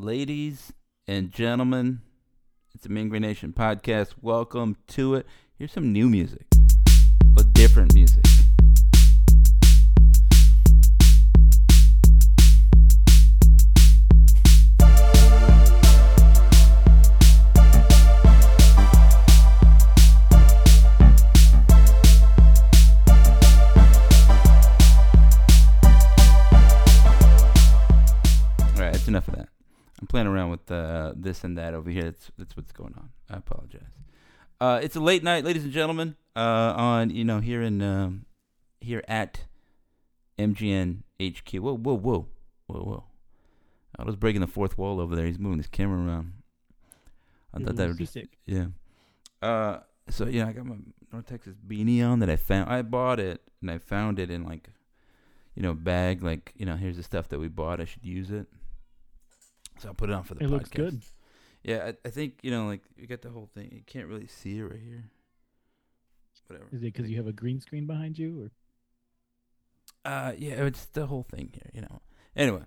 ladies and gentlemen. It's the Green Nation podcast. Welcome to it. Here's some new music, or different music. With uh, this and that over here. That's that's what's going on. I apologize. Uh, it's a late night, ladies and gentlemen. Uh, on you know here in um, here at MGN HQ. Whoa, whoa, whoa, whoa, whoa! I was breaking the fourth wall over there. He's moving his camera around. I thought that just seasick. yeah. Uh, so yeah, I got my North Texas beanie on that I found. I bought it and I found it in like, you know, bag. Like you know, here's the stuff that we bought. I should use it. So I'll put it on for the It podcast. looks good. Yeah, I, I think you know, like you get the whole thing. You can't really see it right here. Whatever. Is it because you have a green screen behind you, or Uh, yeah, it's the whole thing here, you know. Anyway,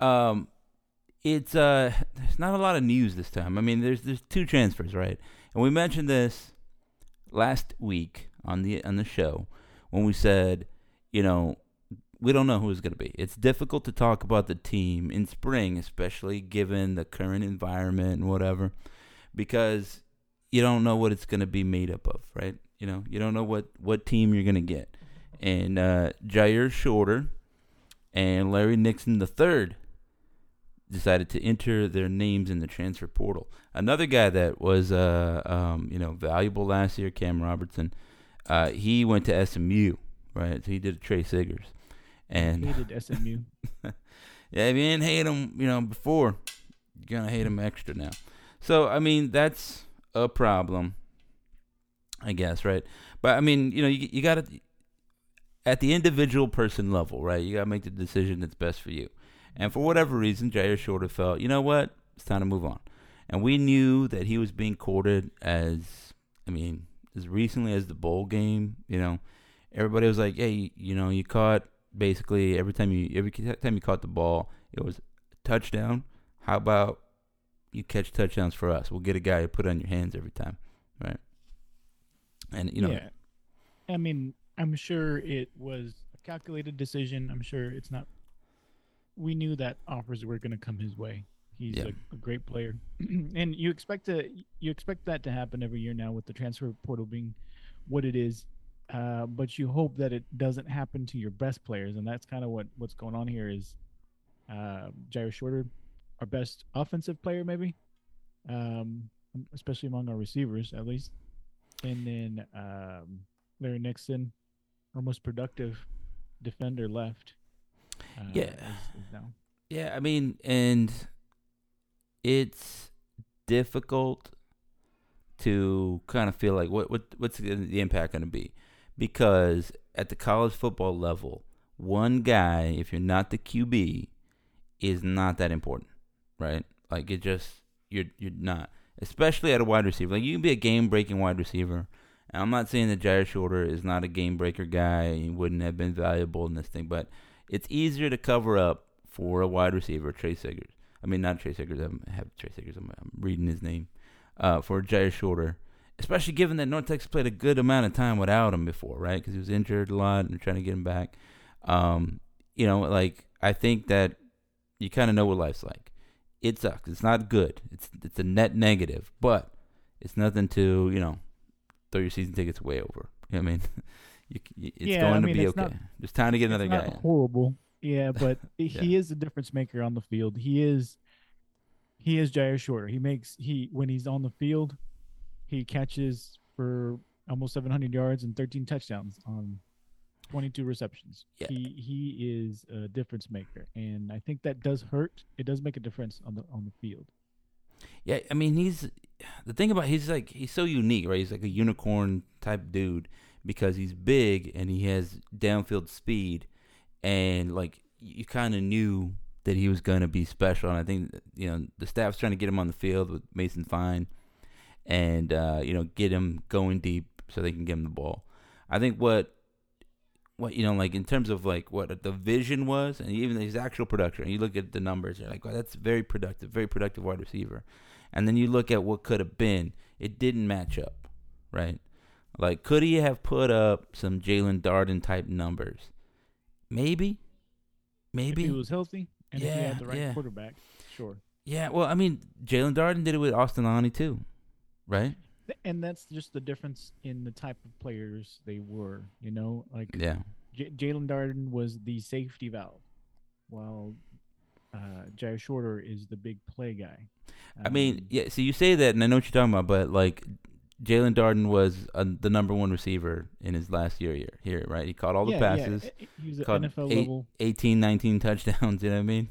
um, it's uh, there's not a lot of news this time. I mean, there's there's two transfers, right? And we mentioned this last week on the on the show when we said, you know, we don't know who it's going to be. It's difficult to talk about the team in spring, especially given the current environment and whatever, because you don't know what it's going to be made up of, right? You know, you don't know what what team you're going to get and uh, Jyaire Shorter and Larry Nixon third decided to enter their names in the transfer portal. Another guy that was uh, um, you know valuable last year, Cam Robertson, uh, he went to SMU, right? So he did a Tre Siggers, and hated SMU? yeah, if you didn't hate him, you know, before, you're gonna hate him extra now. So I mean, that's a problem, I guess, right? But I mean, you know, you you gotta at the individual person level, right? You gotta make the decision that's best for you. And for whatever reason, Jyaire Shorter felt, you know what, it's time to move on. And we knew that he was being courted as, I mean, as recently as the bowl game. You know, everybody was like, hey, you know, you caught basically every time you every time you caught the ball, it was touchdown. How about you catch touchdowns for us? We'll get a guy to put on your hands every time, right? And you know, yeah. I mean, I'm sure it was a calculated decision. I'm sure it's not. We knew that offers were going to come his way. He's Yeah. a, a great player, and you expect to you expect that to happen every year now with the transfer portal being what it is. Uh, but you hope that it doesn't happen to your best players, and that's kind of what what's going on here. Is uh, Jyaire Shorter, our best offensive player, maybe, um, especially among our receivers, at least, and then um, Larry Nixon, our most productive defender left. Uh, Yeah. is- is now. Yeah, I mean, and it's difficult to kind of feel like what what what's the the impact going to be because at the college football level, one guy, if you're not the QB, is not that important, right? Like it just you're you're not, especially at a wide receiver. Like you can be a game breaking wide receiver. And I'm not saying that Jyaire Shorter is not a game breaker guy. He wouldn't have been valuable in this thing, but it's easier to cover up for a wide receiver, Tre Siggers. I mean, not Tre Siggers. I'm- have Tre Siggers. I'm, I'm reading his name. Uh, for Jyaire Shorter, especially given that North Texas played a good amount of time without him before, right? Because he was injured a lot and trying to get him back. Um, you know, like I think that you kind of know what life's like. It sucks. It's not good. It's it's a net negative, but it's nothing to you know throw your season tickets way over. You know I mean? you, you, it's Yeah, going I to be okay. not- There's time to get another It's guy. horrible. Yeah, but he is a difference maker on the field. He is he is Jyaire Shorter. He makes he when he's on the field, he catches for almost 700 yards and 13 touchdowns on 22 receptions. Yeah. He he is a difference maker, and I think that does hurt. It does make a difference on the on the field. Yeah, I mean he's the thing about he's like he's so unique, right? He's like a unicorn type dude because he's big and he has downfield speed, and like you kind of knew that he was gonna be special. And I think you know the staff's trying to get him on the field with Mason Fine, and uh, you know get him going deep so they can give him the ball. I think what what you know, like in terms of like what the vision was, and even his actual production. You look at the numbers, you're like, wow, that's very productive, very productive wide receiver. And then you look at what could have been. It didn't match up, right? Like, could he have put up some Jaelon Darden type numbers? Maybe, maybe If he was healthy and if he Yeah, had the right yeah. quarterback, sure. Yeah, well, I mean, Jaelon Darden did it with Austin Aune too, right? And that's just the difference in the type of players they were. You know, like Yeah, J- Jaelon Darden was the safety valve, while uh, Jyaire Shorter is the big play guy. I mean, Um, yeah. So you say that, and I know what you're talking about, but like, Jaelon Darden was uh, the number one receiver in his last year here, here, right? He caught all the yeah, passes, Yeah, he was an caught NFL eight- level. 18, 19 touchdowns. You know what I mean?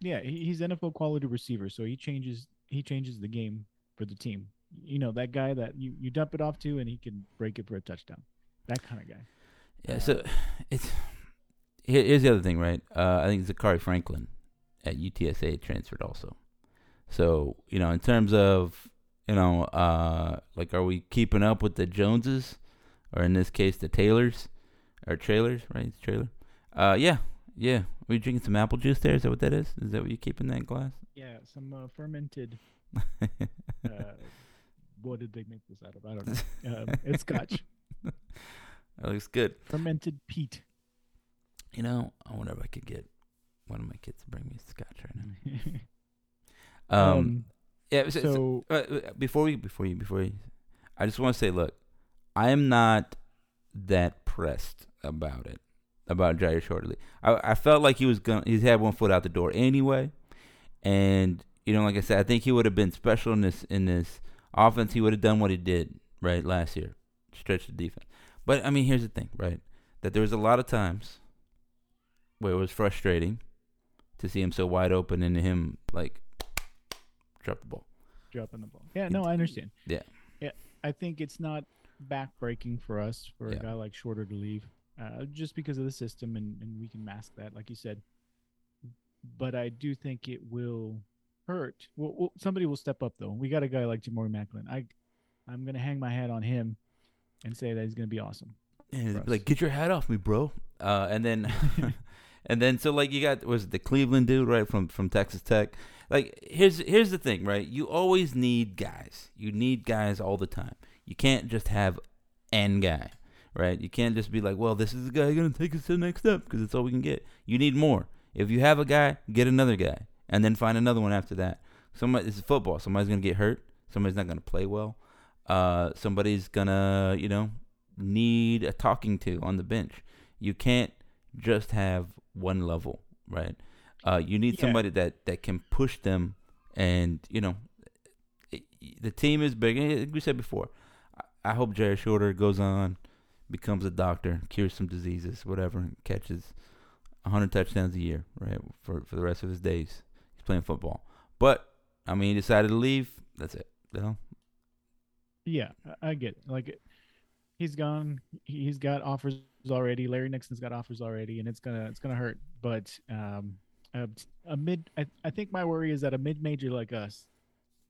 Yeah, he's NFL quality receiver, so he changes he changes the game for the team. You know that guy that you, you dump it off to and he can break it for a touchdown. That kind of guy. Yeah. So it's here's the other thing, right? Uh, I think Zakhari Franklin at UTSA transferred also. So you know, in terms of you know, uh, like, are we keeping up with the Joneses, or in this case, the Taylors, or trailers, right? It's trailer. Uh, yeah, yeah. Are we drinking some apple juice there? Is that what that is? Is that what you keep in that glass? Yeah, some uh, fermented. Uh, what did they make this out of? I don't know. Um, it's Scotch, that looks good. fermented peat. You know, I wonder if I could get one of my kids to bring me scotch right now. Um, um, yeah. So, so- uh, uh, before we, before you, before you, I just want to say, look, I am not that pressed about it, about Jair Shortly. I, I felt like he was gonna, he's had one foot out the door anyway, and you know, like I said, I think he would have been special in this in this offense. He would have done what he did right last year, stretch the defense. But I mean, here's the thing, right? That there was a lot of times where it was frustrating to see him so wide open and him like drop the ball. dropping the ball. Yeah, no, I understand. Yeah. yeah. I think it's not backbreaking for us for Yeah. a guy like Shorter to leave, uh, just because of the system, and and we can mask that, like you said. But I do think it will hurt. Well, well somebody will step up though. We got a guy like Ja'Mori Maclin. I, I'm gonna hang my hat on him, and say that he's gonna be awesome. And like, get your hat off me, bro. Uh, and then, and then, so like you got was it the Cleveland dude right from from Texas Tech. Like here's here's the thing, right? You always need guys. You need guys all the time. You can't just have n guy, right? You can't just be like, well, this is the guy gonna take us to the next step because it's all we can get. You need more. If you have a guy, get another guy, and then find another one after that. Somebody, this is football. Somebody's gonna get hurt. Somebody's not gonna play well. Uh, somebody's gonna, you know, need a talking to on the bench. You can't just have one level, right? Uh, you need Yeah. somebody that, that can push them, and you know, it, the team is big. Like we said before, I, I hope Jyaire Shorter goes on, becomes a doctor, cures some diseases, whatever, and catches hundred touchdowns a year, right, for for the rest of his days. He's playing football, but I mean, he decided to leave. That's it. You know? Yeah, I, get it. Like, he's gone. He- He's got offers already. Larry Nixon's got offers already, and it's gonna it's gonna hurt. But um, a, a mid, I, I think my worry is that a mid major like us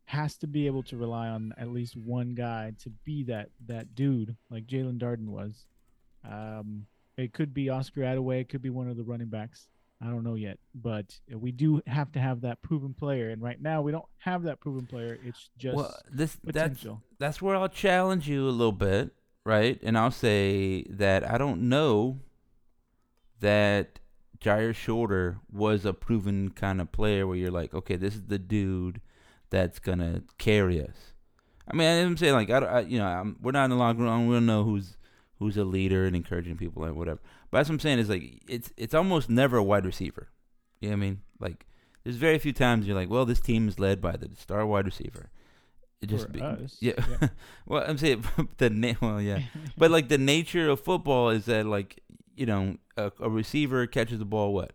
has to be able to rely on at least one guy to be that that dude like Jaelon Darden was. Um, it could be Oscar Adaway. It could be one of the running backs. I don't know yet, but we do have to have that proven player, and right now we don't have that proven player. It's just well, this potential. that's where I'll challenge you a little bit, right? And I'll say that I don't know that Jyaire Shorter was a proven kind of player where you're like, okay, this is the dude that's gonna carry us. I mean, I'm saying like I, don't- I you know, I'm, we're not in the locker room. We don't know who's who's a leader and encouraging people and whatever. But that's what I'm saying is like it's it's almost never a wide receiver. You know what I mean? Like there's very few times you're like, well, this team is led by the star wide receiver. It just be, yeah. yeah. well, I'm saying the na- well, yeah, but like the nature of football is that like you know a, a receiver catches the ball what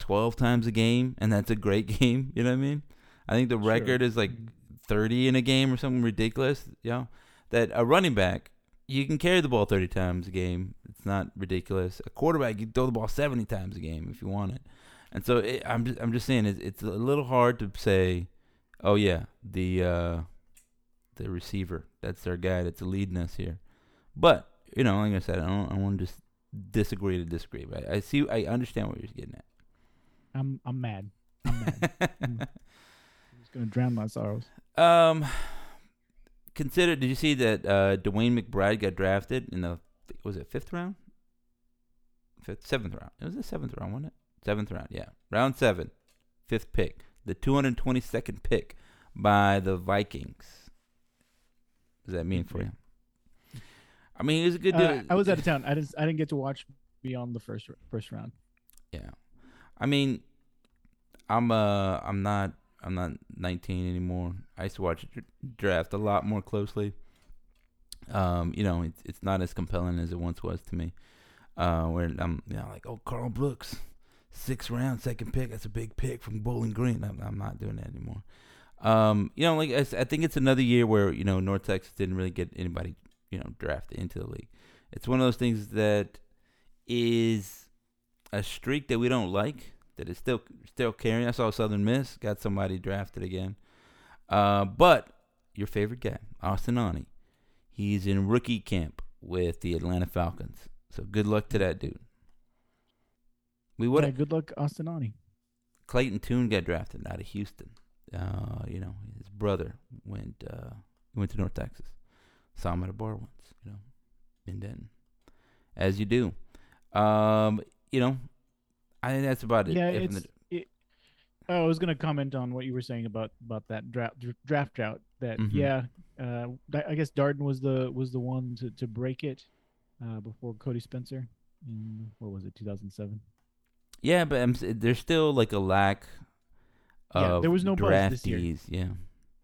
twelve times a game, and that's a great game. You know what I mean? I think the Sure. record is like mm-hmm. thirty in a game or something ridiculous. You know that a running back you can carry the ball thirty times a game. It's not ridiculous. A quarterback you can throw the ball seventy times a game if you want it. And so it, I'm just I'm just saying it's it's a little hard to say, oh yeah, the uh, the receiver that's their guy that's leading us here. But you know, like I said, I don't I want to just disagree to disagree. But I see, I understand what you're getting at. I'm I'm mad. I'm mad. I'm just gonna drown my sorrows. Um, consider. Did you see that uh, DeWayne McBride got drafted in the was it fifth round? Fifth, seventh round. It was the seventh round, wasn't it? Seventh round, yeah. Round seven, fifth pick, the 222nd pick by the Vikings. What does that mean for you? I mean, he's a good Uh, dude. I was out of town. I didn't I didn't get to watch beyond the first first round. Yeah, I mean, I'm uh, I'm not, I'm not 19 anymore. I used to watch draft a lot more closely. Um, you know, it's it's not as compelling as it once was to me. Uh, where I'm, you know, like, oh, Carl Brooks, six round, second pick. That's a big pick from Bowling Green. I'm, I'm not doing that anymore. Um, you know, like I, I think it's another year where you know North Texas didn't really get anybody, you know, drafted into the league. It's one of those things that is a streak that we don't like that is still still carrying. I saw Southern Miss got somebody drafted again. Uh, but your favorite guy, Austin Aune, he's in rookie camp with the Atlanta Falcons. So good luck to that dude. We would Yeah, good luck, Austin Aune. Clayton Tune got drafted out of Houston. Uh, you know, his brother went uh went to North Texas. Saw him at a bar once, you know, in Denton. As you do. Um, you know, I think that's about it. Yeah, If it's. the- It, oh, I was gonna comment on what you were saying about about that draft draft drought. That Mhm. yeah, uh, I guess Darden was the was the one to, to break it uh, before Cody Spencer in what was it 2007. yeah, but I'm, there's still like a lack Yeah, of there was no buzz this year. Yeah.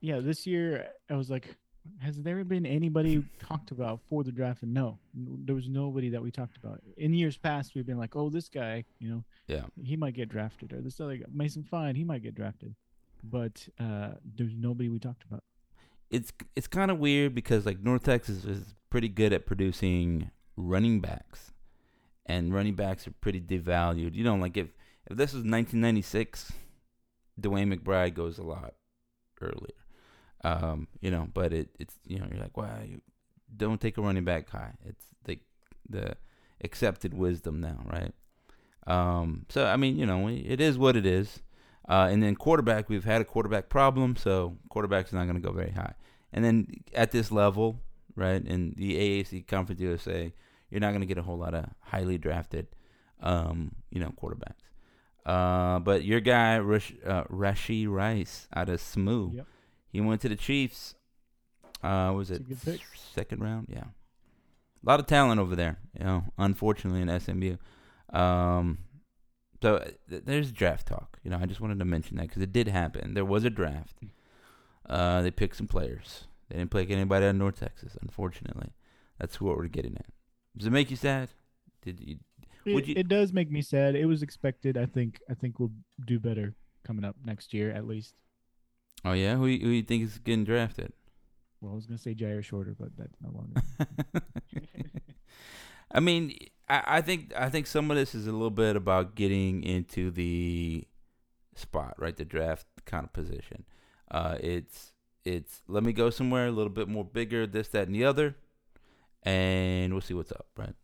Yeah, this year I was like, has there been anybody talked about for the draft? And no, there was nobody that we talked about. In years past, we've been like, oh, this guy, you know, Yeah. he might get drafted, or this other guy, Mason Fine, he might get drafted. But uh, there's nobody we talked about. it's it's kind of weird because like North Texas is pretty good at producing running backs, and running backs are pretty devalued. You know, like if if this was 1996, DeWayne McBride goes a lot earlier. Um, you know, but it it's you know you're like, wow, you don't take a running back high. It's the the accepted wisdom now, right? Um, so I mean, you know, it is what it is. Uh, and then quarterback, we've had a quarterback problem, so quarterback's not going to go very high. And then at this level, right, in the AAC Conference USA, you're not going to get a whole lot of highly drafted, um, you know, quarterbacks. Uh, but your guy, Rush, uh, Rashee Rice out of SMU, Yep. He went to the Chiefs. Uh, was it a good pick. second round? Yeah, a lot of talent over there. You know, unfortunately in SMU. Um, so uh, th- there's draft talk. You know, I just wanted to mention that because it did happen. There was a draft. Uh, they picked some players. They didn't pick anybody out of North Texas. Unfortunately, that's what we're getting at. Does it make you sad? Did you? It, you- it does make me sad. It was expected. I think. I think we'll do better coming up next year, at least. Oh yeah, who who you think is getting drafted? Well, I was gonna say Jyaire Shorter, but that's no longer. I mean, I, I think I think some of this is a little bit about getting into the spot, right? The draft kind of position. Uh, it's it's let me go somewhere a little bit more bigger, this, that, and the other, and we'll see what's up, right?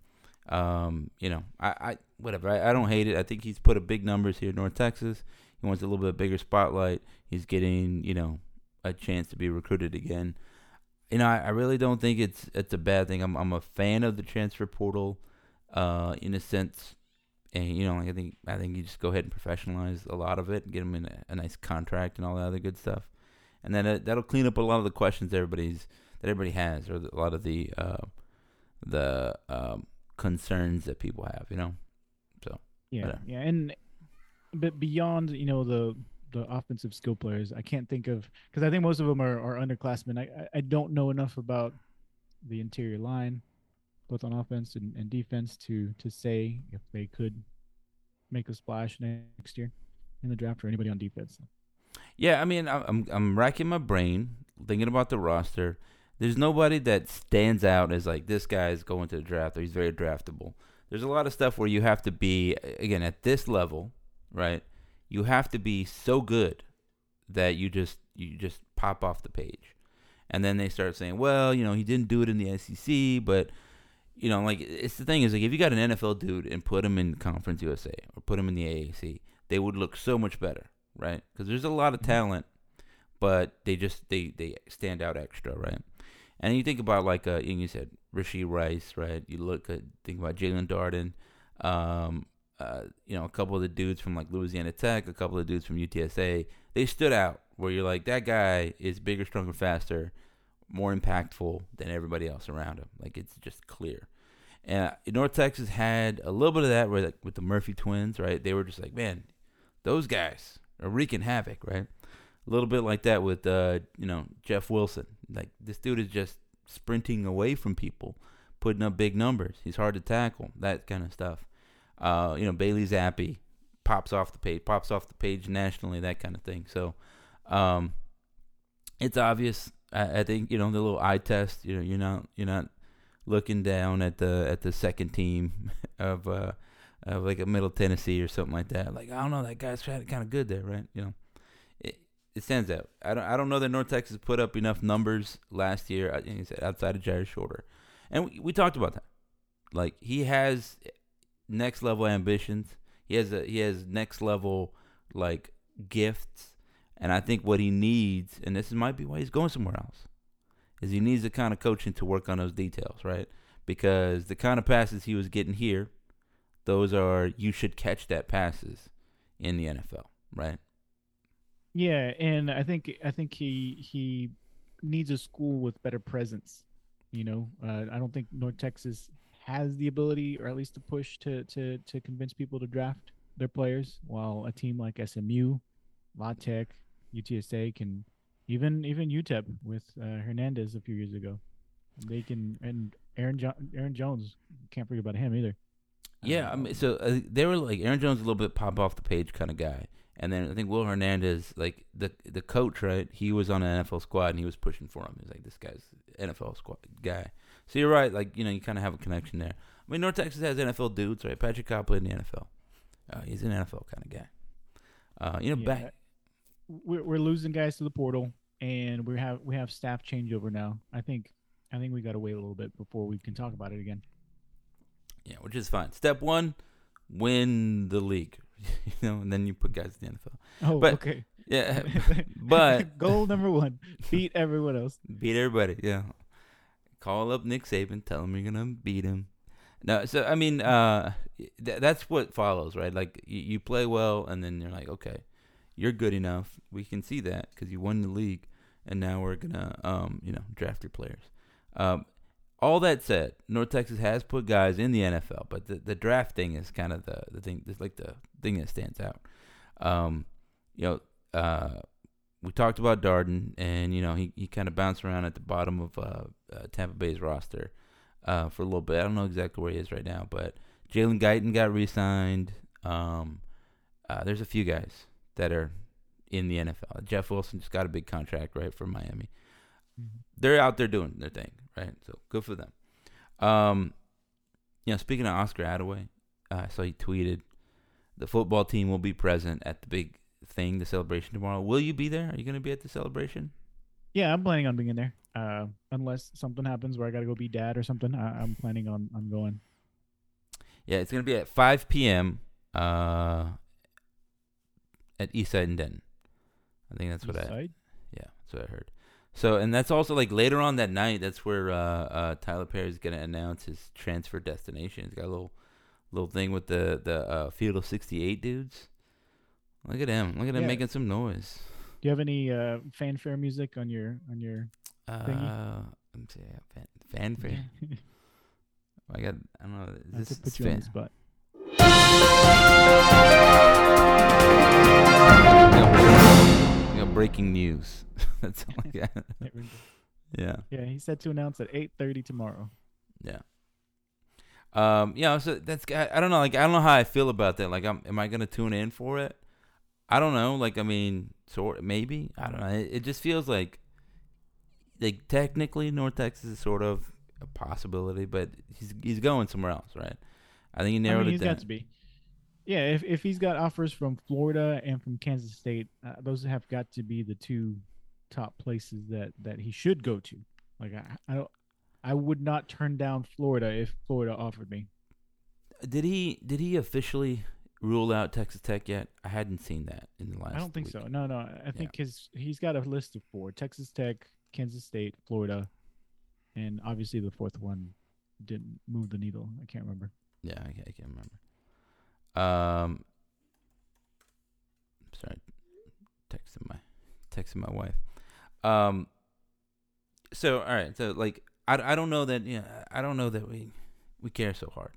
Um, you know, I, I whatever. I, I don't hate it. I think he's put up big numbers here in North Texas. He wants a little bit bigger spotlight. He's getting, you know, a chance to be recruited again. You know, I, I really don't think it's it's a bad thing. I'm I'm a fan of the transfer portal, uh, in a sense, and you know, I think I think you just go ahead and professionalize a lot of it, get them in a, a nice contract and all that other good stuff, and then it, that'll clean up a lot of the questions everybody's that everybody has, or a lot of the uh, the um, concerns that people have. You know, so Yeah, Whatever. yeah, and but beyond you know the the offensive skill players, I can't think of because I think most of them are, are underclassmen. I I- don't know enough about the interior line, both on offense and, and defense, to to say if they could make a splash next year in the draft or anybody on defense. Yeah, I mean, I'm I'm racking my brain thinking about the roster. There's nobody that stands out as like this guy is going to the draft or he's very draftable. There's a lot of stuff where you have to be again at this level, right? You have to be so good that you just you just pop off the page. And then they start saying, "Well, you know, he didn't do it in the SEC, but you know, like it's the thing is like if you got an NFL dude and put him in Conference USA or put him in the AAC, they would look so much better, right? Because there's a lot of Mhm. talent, but they just they they stand out extra, right? And you think about like uh, you said Rashee Rice, right? You look at think about Jaelon Darden, um, uh, you know, a couple of the dudes from like Louisiana Tech, a couple of dudes from UTSA. They stood out where you're like that guy is bigger, stronger, faster, more impactful than everybody else around him. Like it's just clear. And uh, North Texas had a little bit of that where like with the Murphy twins, right? They were just like, man, those guys are wreaking havoc, right? A little bit like that with uh, you know, Jeff Wilson. Like this dude is just sprinting away from people, putting up big numbers. He's hard to tackle, that kind of stuff. Uh, you know, Bailey Zappe pops off the page, pops off the page nationally, that kind of thing. So, um, it's obvious. I, I think you know the little eye test. You know, you're not you're not looking down at the at the second team of uh of like a Middle Tennessee or something like that. Like I don't know, that guy's kind of good there, right? You know, it it stands out. I don't I don't know that North Texas put up enough numbers last year. Outside of Jyaire Shorter, and we, we talked about that. Like he has next level ambitions. He has a he has next level like gifts, and I think what he needs, and this might be why he's going somewhere else, is he needs the kind of coaching to work on those details, right? Because the kind of passes he was getting here, those are you should catch that passes in the NFL, right? Yeah, and I think I think he he needs a school with better presence. You know, uh, I don't think North Texas has the ability, or at least the push to to to convince people to draft their players. While a team like SMU, La Tech, UTSA can, even even UTEP with uh, Hernandez a few years ago, they can and Aaron jo- Aaron Jones can't forget about him either. Yeah, I mean, so uh, they were like Aaron Jones, a little bit pop off the page kind of guy, and then I think Will Hernandez, like the the coach, right? He was on an NFL squad and he was pushing for him. He's like, this guy's NFL squad guy. So you're right, like you know, you kind of have a connection there. I mean, North Texas has NFL dudes, right? Patrick Cobb played in the NFL. Uh, he's an NFL kind of guy. Uh, you know, Yeah, back we're we're losing guys to the portal, and we have we have staff changeover now. I think I think we got to wait a little bit before we can talk about it again. Yeah, which is fine. Step one, win the league. you know, and then you put guys in the NFL. Oh, But- okay. Yeah, but goal number one: beat everyone else. beat everybody. Yeah, call up Nick Saban, tell him you're gonna beat him. No, so I mean, uh, th- that's what follows, right? Like you, you play well, and then you're like, okay, you're good enough. We can see that because you won the league, and now we're gonna, um, you know, draft your players. Um, all that said, North Texas has put guys in the NFL, but the, the draft thing is kind of the the thing. Like the thing that stands out. Um, you know, uh, we talked about Darden, and you know he, he kind of bounced around at the bottom of uh, uh, Tampa Bay's roster uh, for a little bit. I don't know exactly where he is right now, but Jalen Guyton got re-signed. Um, uh, there's a few guys that are in the NFL. Jeff Wilson just got a big contract right from Miami. They're out there doing their thing, right? So good for them. Um, you know, speaking of Oscar Adaway, uh, I saw he tweeted the football team will be present at the big thing, the celebration tomorrow. Will you be there? Are you going to be at the celebration? Yeah, I'm planning on being in there. Uh, unless something happens where I got to go be dad or something, I, I'm planning on on going. Yeah, it's going to be at 5 p.m. Uh, at Eastside and Denton. I think that's what I Eastside? yeah, that's what I heard. So, and that's also like later on that night. That's where uh, uh, Tylor Perry's gonna announce his transfer destination. He's got a little little thing with the the uh, Field of '68 dudes. Look at him! Look at him Yeah. making some noise. Do you have any uh, fanfare music on your on your? Uh, see. yeah, Fan, fanfare. I got. I don't know. Is this put is you on fan- the spot. I got breaking news. That's all I got. We yeah. Yeah, he said to announce at 8:30 tomorrow. Yeah. Um, yeah, so that's I, I don't know, like I don't know how I feel about that. Like, I'm, am I gonna tune in for it? I don't know. Like, I mean, sort maybe I don't know. It, it just feels like, like technically North Texas is sort of a possibility, but he's he's going somewhere else, right? I think he I narrowed mean, it he's down. got to be. Yeah, if if he's got offers from Florida and from Kansas State, uh, those have got to be the two top places that that he should go to. Like I, I don't I would not turn down Florida if Florida offered me. Did he did he officially rule out Texas Tech yet? I hadn't seen that in the last. I don't think week. so. No, no. I think his he's got a list of four: Texas Tech, Kansas State, Florida, and obviously the fourth one didn't move the needle. I can't remember. Yeah, I, I can't remember. Um, sorry, texting my texting my wife. Um, so all right, so like I, I don't know that yeah I don't know that we we care so hard.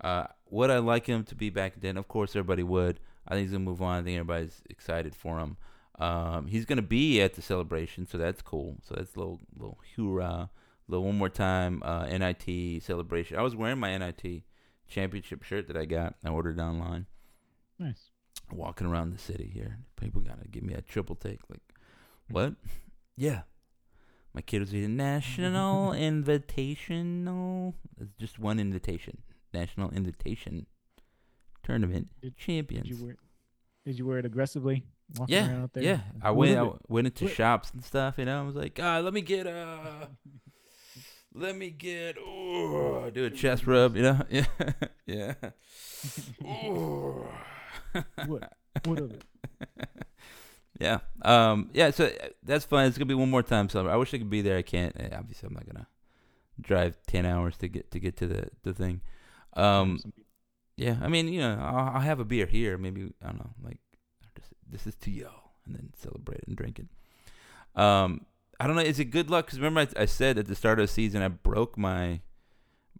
Uh, would I like him to be back then? Of course, everybody would. I think he's gonna move on. I think everybody's excited for him. Um, he's gonna be at the celebration, so that's cool. So that's a little little hoorah, little one more time uh, NIT celebration. I was wearing my NIT championship shirt that I got. I ordered online. Nice. Walking around the city here, people gotta give me a triple take. Like, what? yeah, my kid was eating national invitational. It's just one invitation. National invitation tournament Did- champions. Did you wear? Did you wear it aggressively? Walking yeah, around out there? yeah. I went. I went into What- shops and stuff. You know, I was like, ah, let me get uh let me get oh, do a chest rub. You know, yeah, yeah. Ooh. What? What of it? yeah. Um. Yeah. So uh, that's fun. It's gonna be one more time. So I wish I could be there. I can't. Uh, Obviously, I'm not gonna drive ten hours to get to get to the the thing. Um. Yeah. I mean, you know, I'll, I'll have a beer here. Maybe I don't know. Like, just, this is to y'all, and then celebrate and drink it. Um. I don't know. Is it good luck? Because remember, I, I said at the start of the season I broke my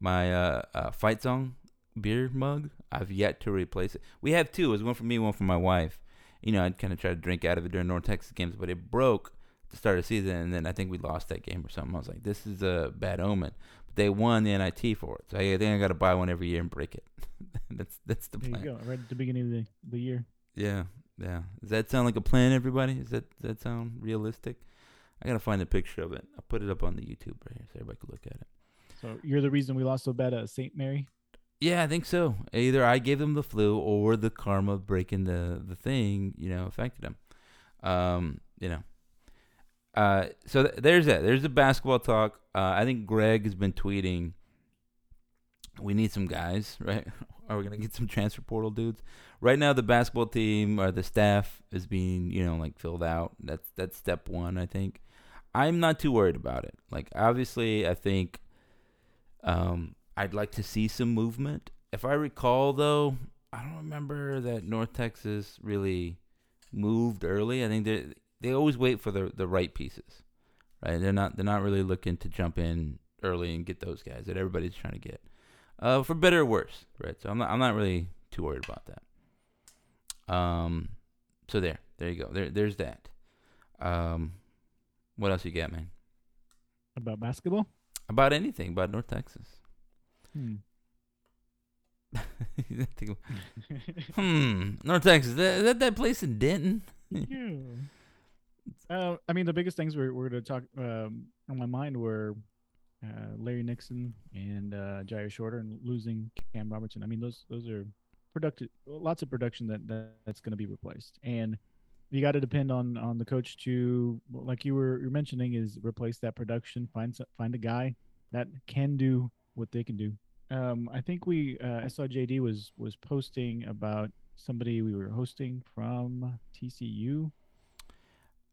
my uh, uh fight song beer mug. I've yet to replace it. We have two. It was one for me, one for my wife. You know, I'd kind of try to drink out of it during North Texas games, but it broke the start of the season, and then I think we lost that game or something. I was like, this is a bad omen. They won the NIT for it, so I think I got to buy one every year and break it. that's that's the There you plan. go. Right at the beginning of the, the year. Yeah, yeah. Does that sound like a plan, everybody? Does that does that sound realistic? I gotta find a picture of it. I'll put it up on the YouTube right here so everybody can look at it. So you're the reason we lost so bad at St. Mary. Yeah, I think so. Either I gave them the flu or the karma breaking the the thing, you know, affected them. Um, you know. Uh, so th- there's that. There's the basketball talk. Uh, I think Greg has been tweeting. We need some guys, right? Are we gonna get some transfer portal dudes? Right now, the basketball team or the staff is being, you know, like filled out. That's that's step one, I think. I'm not too worried about it. Like, obviously, I think um, I'd like to see some movement. If I recall, though, I don't remember that North Texas really moved early. I think they they always wait for the the right pieces, right? They're not they're not really looking to jump in early and get those guys that everybody's trying to get, uh, for better or worse, right? So I'm not I'm not really too worried about that. Um, so there there you go. There there's that. Um, what else you got, man? About basketball? About anything about North Texas? Hmm. Hmm, North Texas. That, is that that place in Denton? yeah. Uh, I mean, the biggest things we're, we're going to talk um, on my mind were uh, Larry Nixon and uh, Jair Shorter and losing Cam Robertson. I mean, those those are productive, lots of production that, that that's going to be replaced, and you got to depend on on the coach to, like you were you're mentioning, is replace that production. Find find a guy that can do what they can do. Um, I think we uh, I saw JD was was posting about somebody we were hosting from TCU.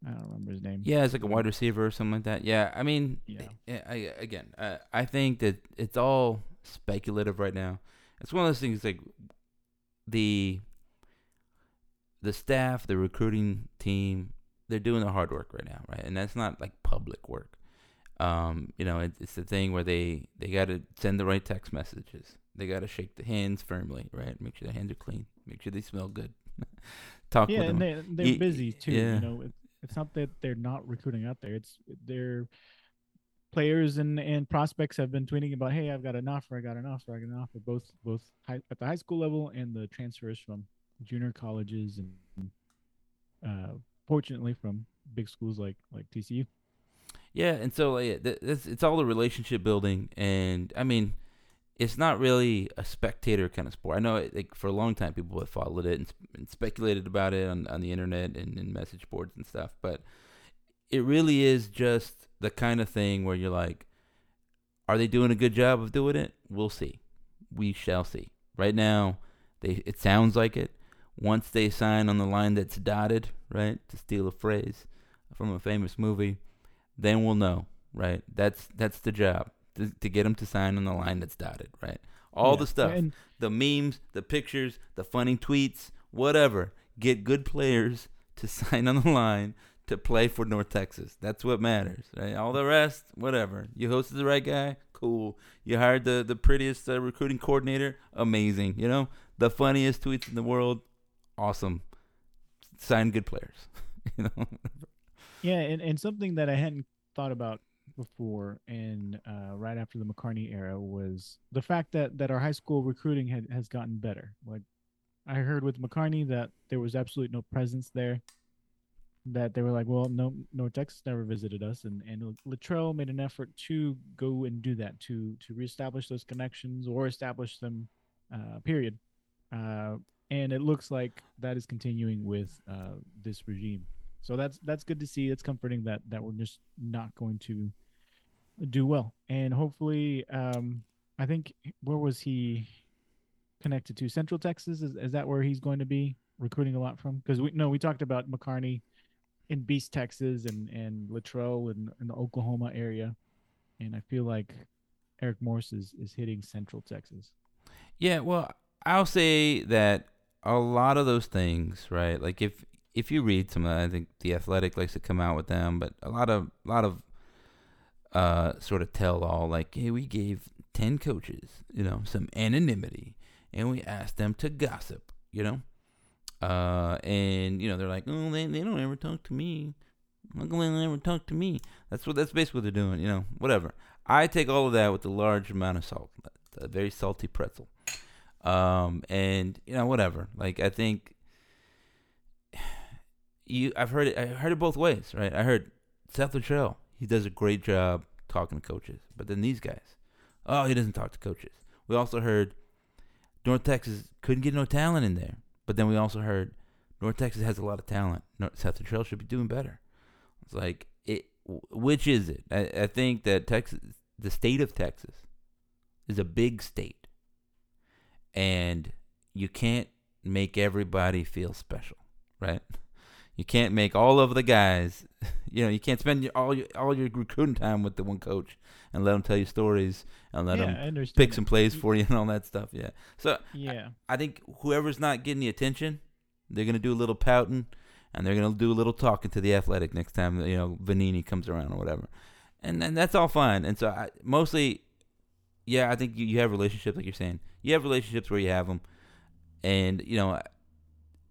I don't remember his name. Yeah, it's like a wide receiver or something like that. Yeah, I mean, Yeah. I, I, again, uh, I think that it's all speculative right now. It's one of those things like the the staff, the recruiting team, they're doing the hard work right now, right? And that's not like public work. Um, you know, it, it's the thing where they they got to send the right text messages. They got to shake the hands firmly, right? Make sure the hands are clean. Make sure they smell good. Talk yeah, with them. and they they're busy too. yeah. You know, it's not that they're not recruiting out there. It's they're players and and prospects have been tweeting about, hey, I've got an offer, I got an offer, I got an offer, both both high, at the high school level and the transfers from junior colleges and uh, fortunately from big schools like like TCU. Yeah, and so like, it's all the relationship building, and I mean, it's not really a spectator kind of sport. I know, it, like for a long time, people have followed it and, and speculated about it on, on the internet and in message boards and stuff, but it really is just the kind of thing where you're like, Are they doing a good job of doing it? We'll see. We shall see. Right now, they it sounds like it. Once they sign on the line that's dotted, right, to steal a phrase from a famous movie, then we'll know, right? That's that's the job to, to get them to sign on the line that's dotted, right? All Yeah, the stuff, and- the memes, the pictures, the funny tweets, whatever. Get good players to sign on the line to play for North Texas. That's what matters. Right? All the rest, whatever. You hosted the right guy, cool. You hired the the prettiest uh, recruiting coordinator, amazing. You know, the funniest tweets in the world, awesome. Sign good players. you know. Yeah, and, and something that I hadn't thought about before and uh, right after the McCarney era was the fact that, that our high school recruiting had, has gotten better. Like I heard with McCarney that there was absolutely no presence there. That they were like, well, no, North Texas never visited us, and and Littrell made an effort to go and do that to to reestablish those connections or establish them. Uh, period. Uh, and it looks like that is continuing with uh, this regime. So that's that's good to see. It's comforting that that we're just not going to do well, and hopefully, um, I think where was he connected to? Central Texas is, is that where he's going to be recruiting a lot from? Because we no, we talked about McCarney in Beast, Texas, and and Littrell in, in the Oklahoma area, and I feel like Eric Morris is is hitting Central Texas. Yeah, well, I'll say that a lot of those things, right? Like if if you read some of that, I think the Athletic likes to come out with them, but a lot of a lot of uh sort of tell all like, hey, we gave ten coaches, you know, some anonymity, and we asked them to gossip, you know, uh, and you know they're like, oh, they they don't ever talk to me. How come they never talk to me? That's what that's basically what they're doing, you know. Whatever. I take all of that with a large amount of salt, a very salty pretzel. Um, and you know, whatever. Like I think you, I've heard it. I heard it both ways, right? I heard Seth Littrell. He does a great job talking to coaches, but then these guys, oh, he doesn't talk to coaches. We also heard North Texas couldn't get no talent in there, but then we also heard North Texas has a lot of talent. North, Seth Littrell should be doing better. It's like it. Which is it? I, I think that Texas, the state of Texas, is a big state, and you can't make everybody feel special, right? You can't make all of the guys, you know, you can't spend your, all your all your recruiting time with the one coach and let him tell you stories and let yeah, him pick some plays for you and all that stuff. Yeah. So Yeah, I think whoever's not getting the attention, they're gonna do a little pouting, and they're gonna do a little talking to the athletic next time you know Vannini comes around or whatever, and and that's all fine. And so I, mostly, yeah, I think you, you have relationships like you're saying. You have relationships where you have them, and you know.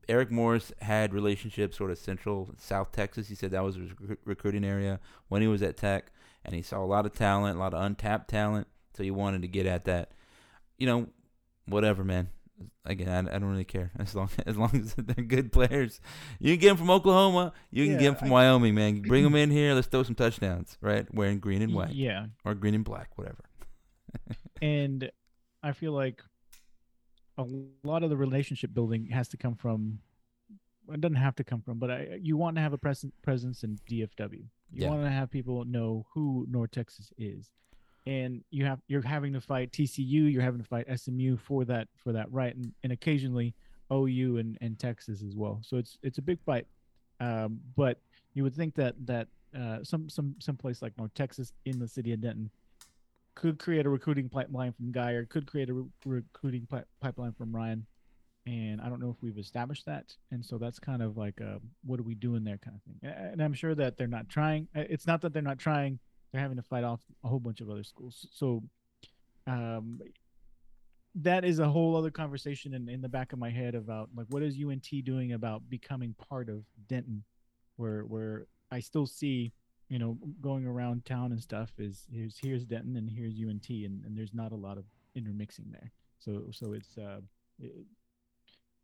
Eric Morris had relationships sort of central South Texas. He said that was his recru- recruiting area when he was at Tech, and he saw a lot of talent, a lot of untapped talent. So he wanted to get at that. You know, whatever, man again, I, I don't really care as long as long as they're good players. You can get them from Oklahoma. You can get them from I- Wyoming, man. Bring them in here. Let's throw some touchdowns, right? Wearing green and white yeah, or green and black, whatever. and I feel like a lot of the relationship building has to come from. It doesn't have to come from, but I, you want to have a present presence in DFW. You Yeah. want to have people know who North Texas is, and you have you're having to fight TCU, you're having to fight SMU for that for that right, and, and occasionally OU and, and Texas as well. So it's it's a big fight, um, but you would think that that uh, some some some place like North Texas in the city of Denton could create a recruiting pipeline from Guyer, could create a re- recruiting pi- pipeline from Ryan, and I don't know if we've established that. And so that's kind of like a what are we doing there kind of thing. A- And I'm sure that they're not trying. uh, It's not that they're not trying; they're having to fight off a whole bunch of other schools. So, um, that is a whole other conversation in, in the back of my head about like what is UNT doing about becoming part of Denton, where where I still see you know, going around town and stuff is here's here's Denton and here's UNT and, and there's not a lot of intermixing there. So so it's uh it,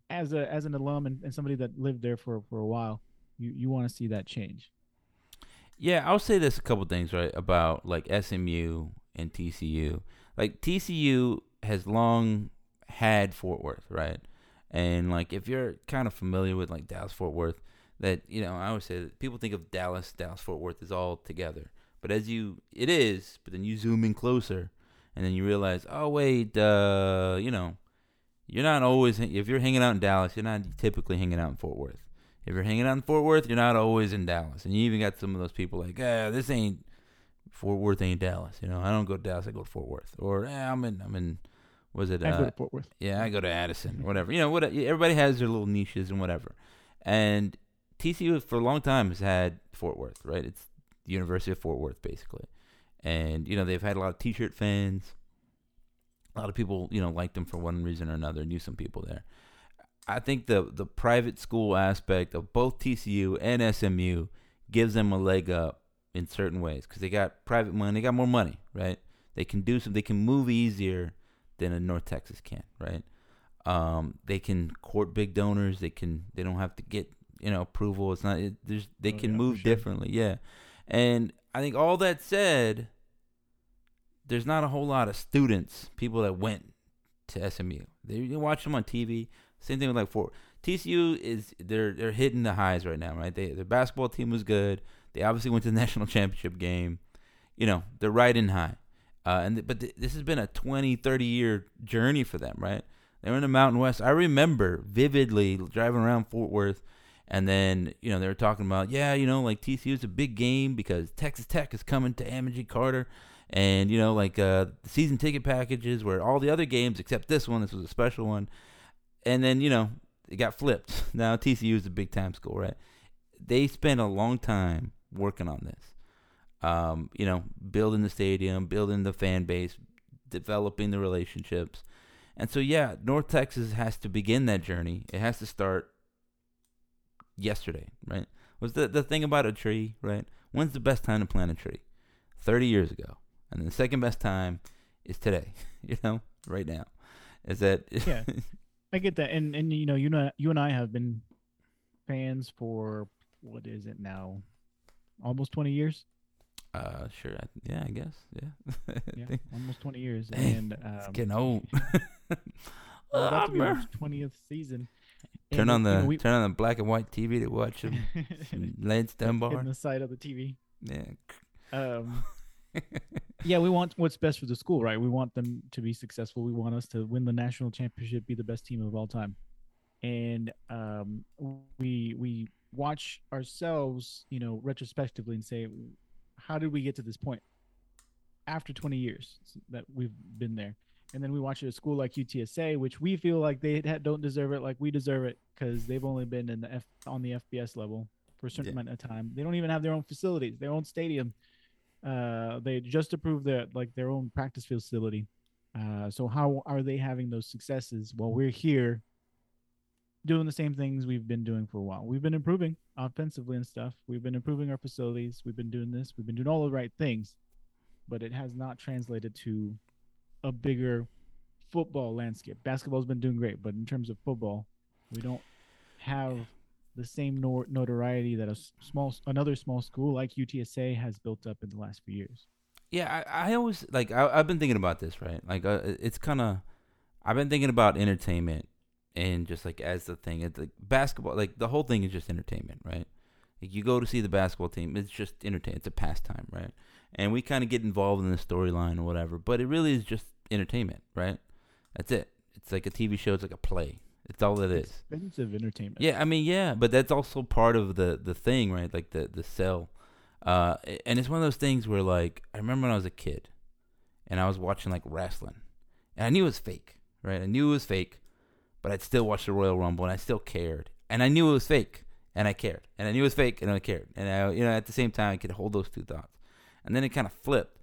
as a as an alum and, and somebody that lived there for for a while, you you want to see that change. Yeah, I'll say this a couple things right about like SMU and TCU. Like TCU has long had Fort Worth, right? And like if you're kind of familiar with like Dallas Fort Worth, that you know I always say that people think of Dallas, Dallas Fort Worth is all together, But as you, it is. But then you zoom in closer, and then you realize, oh wait, uh, you know, you're not always. If you're hanging out in Dallas, you're not typically hanging out in Fort Worth. If you're hanging out in Fort Worth, you're not always in Dallas. And you even got some of those people like, ah, this ain't Fort Worth, ain't Dallas. You know, I don't go to Dallas, I go to Fort Worth. Or eh, I'm in, I'm in. Was it? I uh, go to Fort Worth. yeah, I go to Addison, whatever. You know, what everybody has their little niches and whatever. And TCU for a long time has had Fort Worth, right? It's the University of Fort Worth, basically. And you know, they've had a lot of T-shirt fans. A lot of people, you know, liked them for one reason or another. Knew some people there. I think the the private school aspect of both TCU and SMU gives them a leg up in certain ways because they got private money, they got more money, right? They can do some, they can move easier than a North Texas can, right? Um, they can court big donors. They can, they don't have to get you know approval. It's not, it, there's, they Oh, can yeah, move sure. differently, yeah. And I think all that said, there's not a whole lot of students, people that went to SMU. They you watch them on TV. Same thing with like Fort TCU is they're they're hitting the highs right now, right? They their basketball team was good. They obviously went to the national championship game. You know, they're riding high. Uh, and th- but th- this has been a 20, 30 year journey for them, right? They were in the Mountain West. I remember vividly driving around Fort Worth, and then you know they were talking about, yeah, you know, like TCU is a big game because Texas Tech is coming to Amon Carter, and you know, like uh, season ticket packages where all the other games except this one, this was a special one, and then you know it got flipped. Now TCU is a big time school, right? They spent a long time working on this. Um, you know, building the stadium, building the fan base, developing the relationships. And so yeah, North Texas has to begin that journey. It has to start yesterday, right? Was the the thing about a tree, right? When's the best time to plant a tree? 30 years ago. And the second best time is today, you know, right now. Is that Yeah. I get that, and and you know, you know, you and I have been fans for what is it now? Almost twenty years. uh sure. I, yeah, I guess. Yeah. Yeah, think almost twenty years, Dang, and it's um, getting old. we're about to be our twentieth season. Turn on the we- turn on the black and white TV to watch some, some Lance in the side of the TV. Yeah. Um, yeah, we want what's best for the school, right? We want them to be successful. We want us to win the national championship, be the best team of all time. And um, we we watch ourselves, you know, retrospectively and say, how did we get to this point? After 20 years that we've been there, and then we watch it at a school like UTSA, which we feel like they don't deserve it, like we deserve it, because they've only been in the F on the FBS level for a certain Yeah. amount of time. They don't even have their own facilities, their own stadium. Uh, they just approved their like their own practice facility. Uh, so how are they having those successes while we're here doing the same things we've been doing for a while? We've been improving offensively and stuff. We've been improving our facilities. We've been doing this. We've been doing all the right things, but it has not translated to a bigger football landscape. Basketball's been doing great, but in terms of football, we don't have the same nor- notoriety that a small another small school like UTSA has built up in the last few years. Yeah, I, I always like I, I've been thinking about this, right? Like uh, it's kind of I've been thinking about entertainment and just like as the thing, it's like basketball. Like the whole thing is just entertainment, right? Like you go to see the basketball team, it's just entertain. It's a pastime, right? And we kind of get involved in the storyline or whatever, but it really is just entertainment, right? That's it. It's like a TV show. It's like a play. It's all it is. Expensive entertainment. Yeah, I mean, yeah, but that's also part of the the thing, right? Like the the sell. Uh, and it's one of those things where, like, I remember when I was a kid, and I was watching like wrestling, and I knew it was fake, right? I knew it was fake, but I'd still watch the Royal Rumble, and I still cared, and I knew it was fake, and I cared, and I knew it was fake, and I cared, and I, you know, at the same time, I could hold those two thoughts, and then it kind of flipped.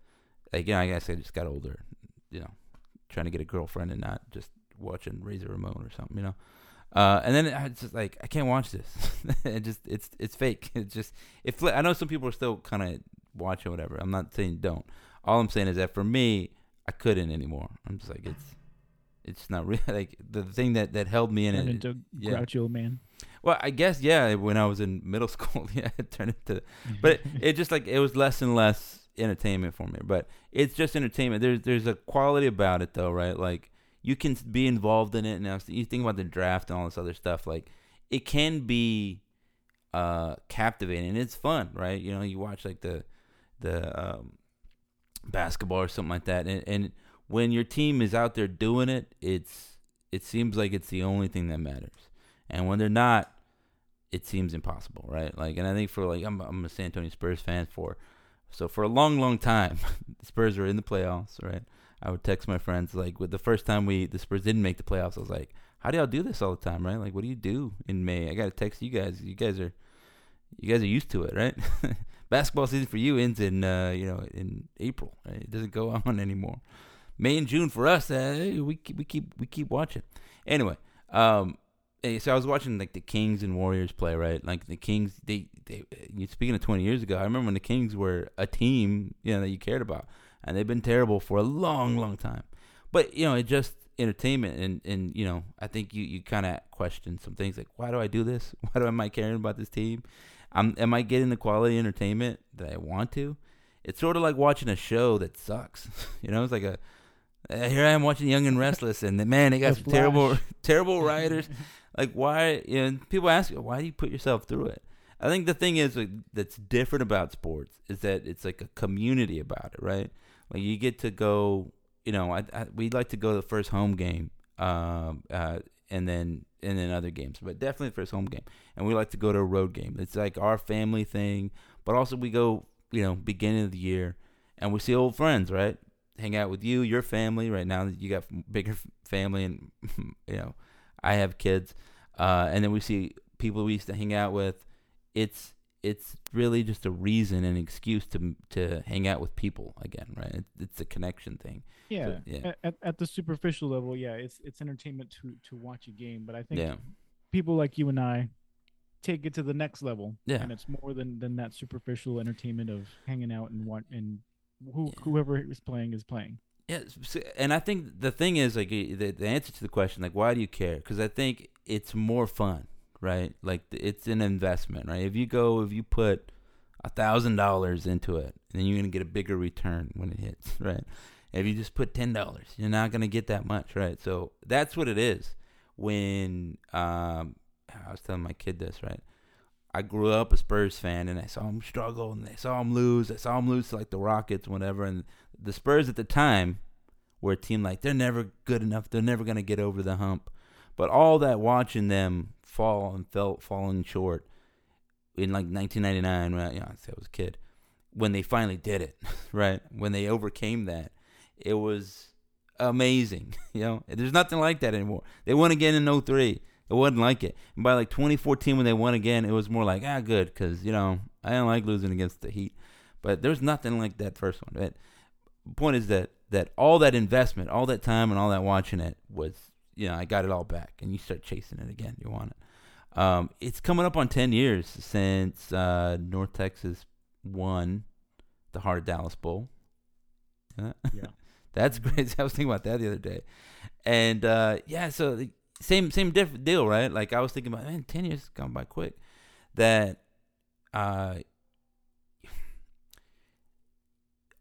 Like, you know, I guess I just got older, you know, trying to get a girlfriend and not just watching Razor Ramon or something, you know. Uh, and then I was just like, I can't watch this. it just, it's, it's fake. It's just, it. Fli- I know some people are still kind of watching whatever. I'm not saying don't. All I'm saying is that for me, I couldn't anymore. I'm just like, it's, it's not really like the thing that that held me in Turned it. into yeah. grouchy old man. Well, I guess yeah. When I was in middle school, yeah, it turned into. But it, it just like it was less and less entertainment for me. But it's just entertainment. There's there's a quality about it though, right? Like you can be involved in it. And you think about the draft and all this other stuff. Like it can be uh captivating. It's fun, right? You know, you watch like the the um, basketball or something like that. And, and when your team is out there doing it, it's it seems like it's the only thing that matters. And when they're not, it seems impossible, right? Like, and I think for like I'm I'm a San Antonio Spurs fan for, so for a long, long time, the Spurs were in the playoffs, right? I would text my friends like with the first time we the Spurs didn't make the playoffs, I was like, how do y'all do this all the time, right? Like, what do you do in May? I gotta text you guys. You guys are, you guys are used to it, right? Basketball season for you ends in, uh, you know, in April. Right? It doesn't go on anymore. May and June for us, uh, we keep, we keep we keep watching. Anyway, um, so I was watching like the Kings and Warriors play, right? Like the Kings, they they. Speaking of 20 years ago, I remember when the Kings were a team, you know, that you cared about, and they've been terrible for a long, long time. But you know, it just entertainment and and you know I think you you kind of question some things like why do I do this? Why do am I caring about this team? I'm am I getting the quality entertainment that I want to? It's sort of like watching a show that sucks. you know, it's like a uh, here I am watching Young and Restless, and man, they got some terrible terrible writers. Like why? You know, people ask why do you put yourself through it? I think the thing is like, that's different about sports is that it's like a community about it, right? Like you get to go you know, I, I, we'd like to go to the first home game, um, uh, and then and then other games, but definitely the first home game. And we like to go to a road game. It's like our family thing, but also we go, you know, beginning of the year, and we see old friends, right? Hang out with you, your family. Right now, that you got bigger family, and you know, I have kids, uh, and then we see people we used to hang out with. It's it's really just a reason and excuse to to hang out with people again, right? It, it's a connection thing. Yeah, so, yeah. At, at the superficial level, yeah, it's it's entertainment to to watch a game, but I think yeah. people like you and I take it to the next level. Yeah, and it's more than than that superficial entertainment of hanging out and what and who yeah. whoever is playing is playing. Yeah, and I think the thing is like the, the answer to the question, like, why do you care? Because I think it's more fun right? Like it's an investment, right? If you go, if you put a thousand dollars into it, then you're gonna get a bigger return when it hits, right? If you just put ten dollars, you're not gonna get that much, right? So that's what it is. When um, I was telling my kid this, right? I grew up a Spurs fan, and I saw him struggle, and I saw him lose. I saw him lose to like the Rockets, whatever. And the Spurs at the time were a team like they're never good enough. They're never gonna get over the hump. But all that watching them fall and felt falling short in like 1999 when I, you know, I was a kid when they finally did it right? When they overcame that it was amazing you know? There's nothing like that anymore. They won again in 03 it wasn't like it. And by like 2014 when they won again it was more like ah good because you know i don't like losing against the heat. But there's nothing like that first one right point is that that all that investment all that time and all that watching it was you know i got it all back and you start chasing it again you want it um, it's coming up on 10 years since uh, North Texas won the Heart of Dallas Bowl. Yeah. That's great. I was thinking about that the other day. And uh, yeah, so same same different deal, right? Like I was thinking about, man, 10 years gone by quick. That uh,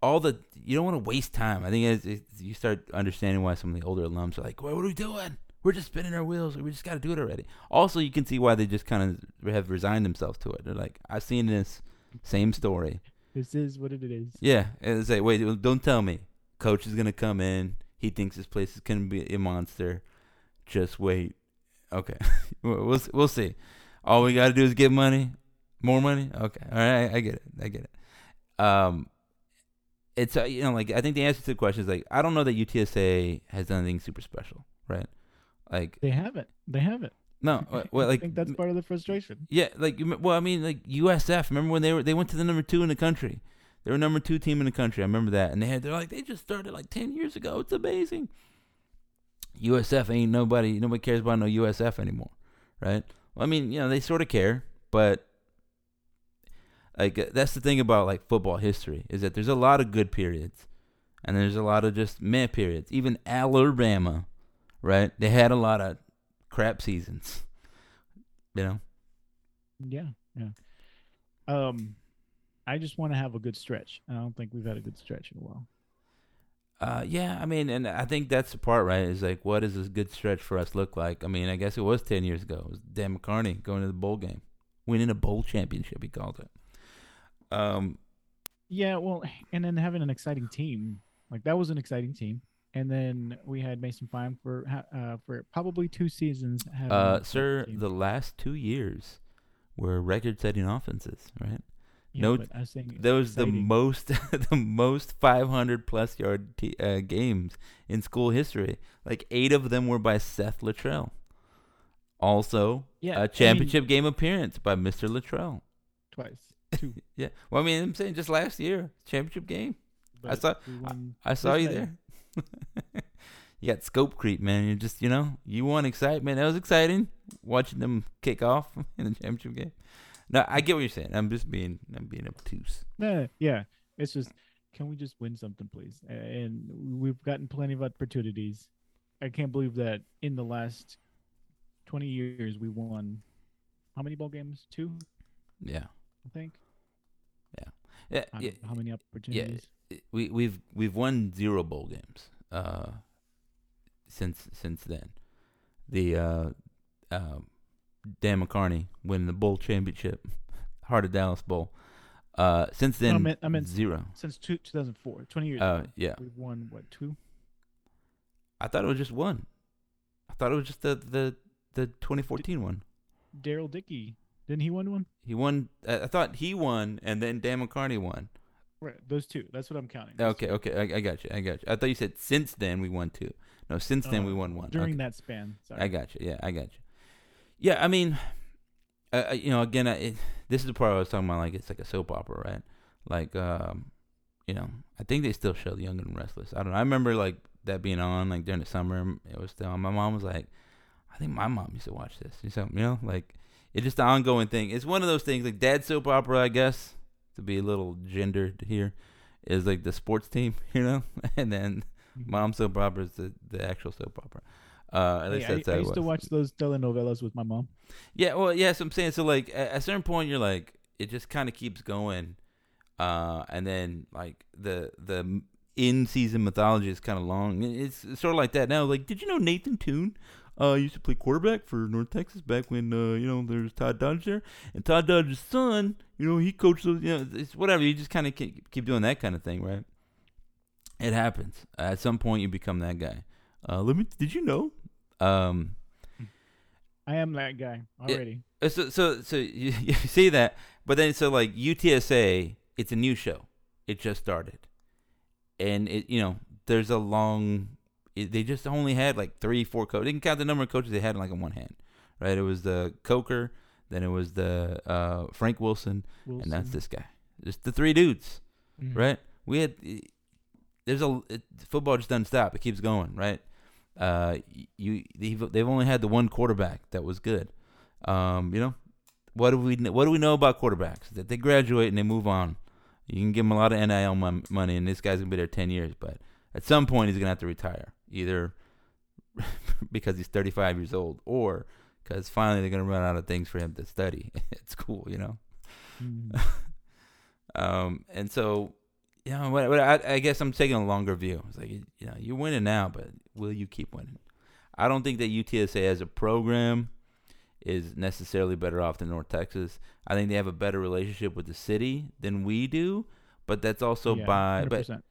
all the you don't want to waste time. I think as, you start understanding why some of the older alums are like, "What are we doing? we're just spinning our wheels. We just got to do it already. Also, you can see why they just kind of have resigned themselves to it. They're like, I've seen this same story. This is what it is. Yeah, and say, wait, don't tell me. Coach is gonna come in. He thinks this place is gonna be a monster. Just wait. Okay, we'll we'll see. All we gotta do is get money, more money. Okay, all right, I get it. I get it. Um, it's uh, you know like I think the answer to the question is like I don't know that UTSA has done anything super special, right? Like they haven't. They haven't. No, well, like I think that's part of the frustration. Yeah, like well, I mean, like USF. Remember when they were they went to the number two in the country? They were number two team in the country. I remember that, and they had they're like they just started like ten years ago. It's amazing. USF ain't nobody. Nobody cares about no USF anymore, right? Well, I mean, you know, they sort of care, but like that's the thing about like football history is that there's a lot of good periods, and there's a lot of just meh periods. Even Alabama right? They had a lot of crap seasons. You know. Yeah, yeah. Um, I just want to have a good stretch. I don't think we've had a good stretch in a while. Uh, yeah, I mean, and I think that's the part, right? Is like, what does this good stretch for us look like? I mean, I guess it was ten years ago. It was Dan McCarney going to the bowl game, winning a bowl championship. He called it. Um, Yeah, well, and then having an exciting team like that was an exciting team. And then we had Mason Fine for uh, for probably two seasons. Uh, sir, team. the last two years were record-setting offenses, right? Yeah, no- but I was saying That was the most, the most 500 plus yard t- uh, games in school history. Like eight of them were by Seth Littrell. Also, yeah, I a mean, championship game appearance by Mr. Luttrell. twice, two. Yeah. Well, I mean, I'm saying just last year, championship game. I saw- won I saw you there. you got scope creep, man. You just, you know, you want excitement. That was exciting watching them kick off in the championship game. No, I get what you're saying. I'm just being, I'm being obtuse. Nah, yeah, it's just can we just win something, please? And we've gotten plenty of opportunities. I can't believe that in the last twenty years we won how many ball games? Two, Yeah. I think. Yeah. I yeah. how many opportunities? Yeah. we we've we've won zero bowl games uh since since then the uh um Dan McCarney winning the bowl championship Heart of Dallas Bowl uh since No, I then meant- I meant- zero Since two, 2004, 20 years. uh ago, yeah we've won what two? I thought it was just one I thought it was just the the the 2014 one Darrell Dickey didn't he win one? he won I I thought he won and then Dan McCarney won Right, those two. That's what I'm counting. Those okay two. okay I, I got you I got you I thought you said since then we won two no since then we Uh, won one during Okay. that span. Sorry. I got you. Yeah, I got you. Yeah, I mean, uh, uh, you know, again, I, it, this is the part I was talking about. Like, it's like a soap opera, right? Like, um, you know, I think they still show The Young and Restless. I don't know. I remember like that being on like during the summer. It was still on. My mom was like, I think my mom used to watch this. You know, you know, like it's just an ongoing thing. It's one of those things like dad soap opera, I guess, to be a little gendered here, is like the sports team, you know, and then Mhm. mom soap opera is the the actual soap opera. Uh, at least I, that's I it used to watch those telenovelas with my mom. Yeah, well, yeah, so I'm saying so like at a certain point you're like it just kind of keeps going, uh, and then like the the in season mythology is kind of long. It's, it's sort of like that now. Like, did you know Nathan Tune? Uh, used to play quarterback for North Texas back when uh, you know there was Todd Dodge there, and Todd Dodge's son, you know, he coached those. You know, it's whatever. You just kind of keep, keep doing that kind of thing, right? It happens. At some point, you become that guy. Uh, let me. Did you know? Um, I am that guy already. uh, so so so you, you see that, but then so like UTSA, it's a new show. It just started, and it you know there's a long. It, they just only had like three, four coaches. They can count the number of coaches they had in like in one hand, right? It was the Coker, then it was the uh, Frank Wilson, and that's this guy. Just the three dudes, Mhm. right? We had there's a it, football just doesn't stop. It keeps going, right? Uh, you they've, they've only had the one quarterback that was good. Um, you know, what do we what do we know about quarterbacks? That they graduate and they move on. You can give them a lot of NIL mon- money, and this guy's gonna be there ten years, but at some point he's gonna have to retire, either because he's 35 years old, or because finally they're gonna run out of things for him to study at school. You know. Mhm. Um, and so, you know, what, what I, I guess I'm taking a longer view. It's like, you, know, you're winning now, but will you keep winning? I don't think that UTSA as a program is necessarily better off than North Texas. I think they have a better relationship with the city than we do, but that's also Yeah, by, but 100%.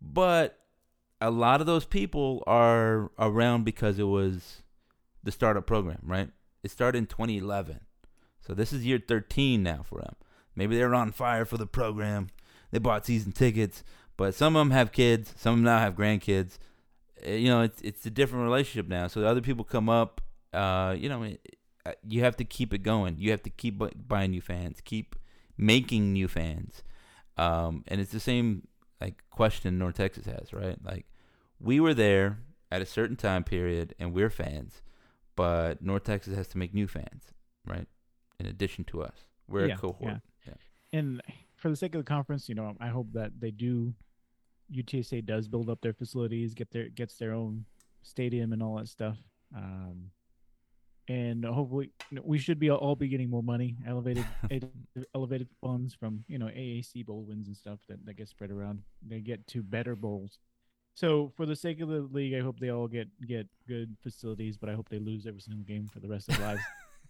but a lot of those people are around because it was the startup program, right? It started in 2011. So this is year 13 now for them. Maybe they're on fire for the program. They bought season tickets, but some of them have kids, some of them now have grandkids. Uh, You know, it's it's a different relationship now. So other people come up, uh, you know, uh, you have to keep it going. You have to keep buying new fans, keep making new fans. Um, and it's the same like question North Texas has, right? Like we were there at a certain time period and we're fans, but North Texas has to make new fans, right? In addition to us. We're Yeah, a cohort. yeah. and for the sake of the conference, you know, I hope that they do. UTSA does build up their facilities, get their gets their own stadium and all that stuff, um, and hopefully we should be all be getting more money, elevated elevated funds from you know AAC bowl wins and stuff that that get spread around. They get to better bowls. So for the sake of the league, I hope they all get get good facilities, but I hope they lose every single game for the rest of their lives.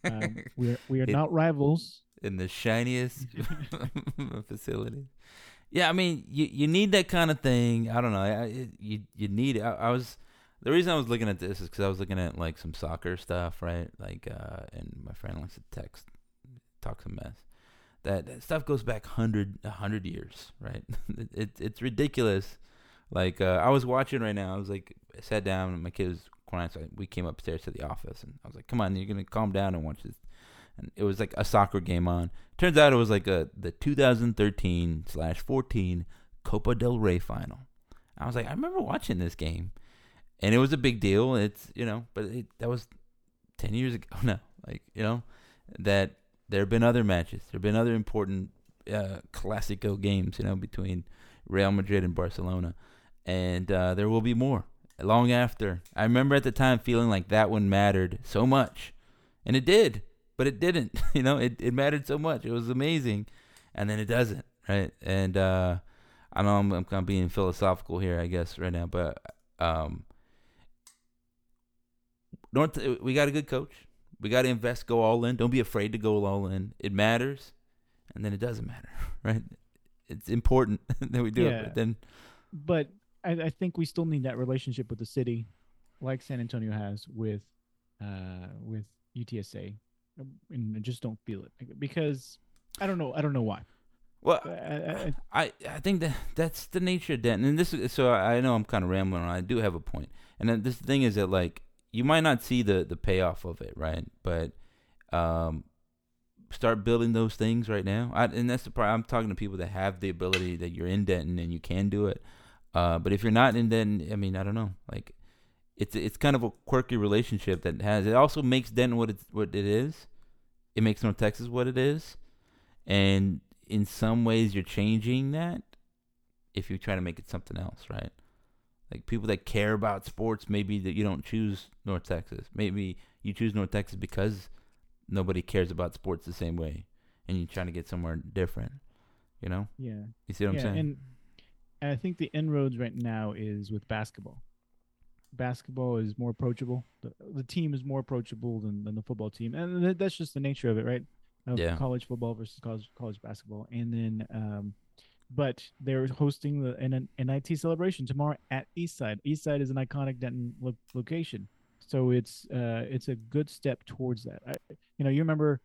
Um, we are we are not rivals. in the shiniest facility. Yeah, I mean, you you need that kind of thing. I don't know. I, you you need it. I, I was the reason I was looking at this is because I was looking at like some soccer stuff, right? Like, uh, and my friend likes to text, talk some mess. That, that stuff goes back hundred hundred years, right? it, it it's ridiculous. Like uh, I was watching right now. I was like, I sat down and my kid was crying, so we came upstairs to the office, and I was like, "Come on, you're gonna calm down and watch this." And it was like a soccer game on. Turns out it was like a the 2013 slash 14 Copa del Rey final. I was like, I remember watching this game, and it was a big deal. It's you know, but it, that was 10 years ago now. Like you know, that there have been other matches. There have been other important uh, Clasico games, you know, between Real Madrid and Barcelona, and uh, there will be more long after. I remember at the time feeling like that one mattered so much, and it did, but it didn't. You know, it it mattered so much. It was amazing, and then it doesn't, right? And uh, I know I'm, I'm kind of being philosophical here, I guess, right now, but um, North, we got a good coach. We got to invest, go all in. Don't be afraid to go all in. It matters, and then it doesn't matter, right? It's important that we do Yeah. it. But then, but I, I think we still need that relationship with the city, like San Antonio has with uh, with UTSA, and I just don't feel it because I don't know. I don't know why. well, I, I, I- think that that's the nature of Denton, and this is so I I know I'm kind of rambling on. I do have a point, and then this thing is that like you might not see the the payoff of it, right? But um, start building those things right now. I, and that's the part I'm talking to people that have the ability that you're in Denton and you can do it. Uh, but if you're not in Denton, I mean, I don't know, like. It's it's kind of a quirky relationship that has. It also makes Denton what it's what it is. It makes North Texas what it is, and in some ways you're changing that if you try to make it something else, right? Like people that care about sports, maybe that you don't choose North Texas. Maybe you choose North Texas because nobody cares about sports the same way, and you're trying to get somewhere different. You know, yeah, you see what yeah, I'm saying? and and I think the inroads right now is with basketball. Basketball is more approachable. The, the team is more approachable than, than the football team, and th- that's just the nature of it, right? Of Yeah. college football versus college college basketball, and then, um, but they're hosting the an, an NIT celebration tomorrow at Eastside. Eastside is an iconic Denton lo- location, so it's uh it's a good step towards that. I, you know, you remember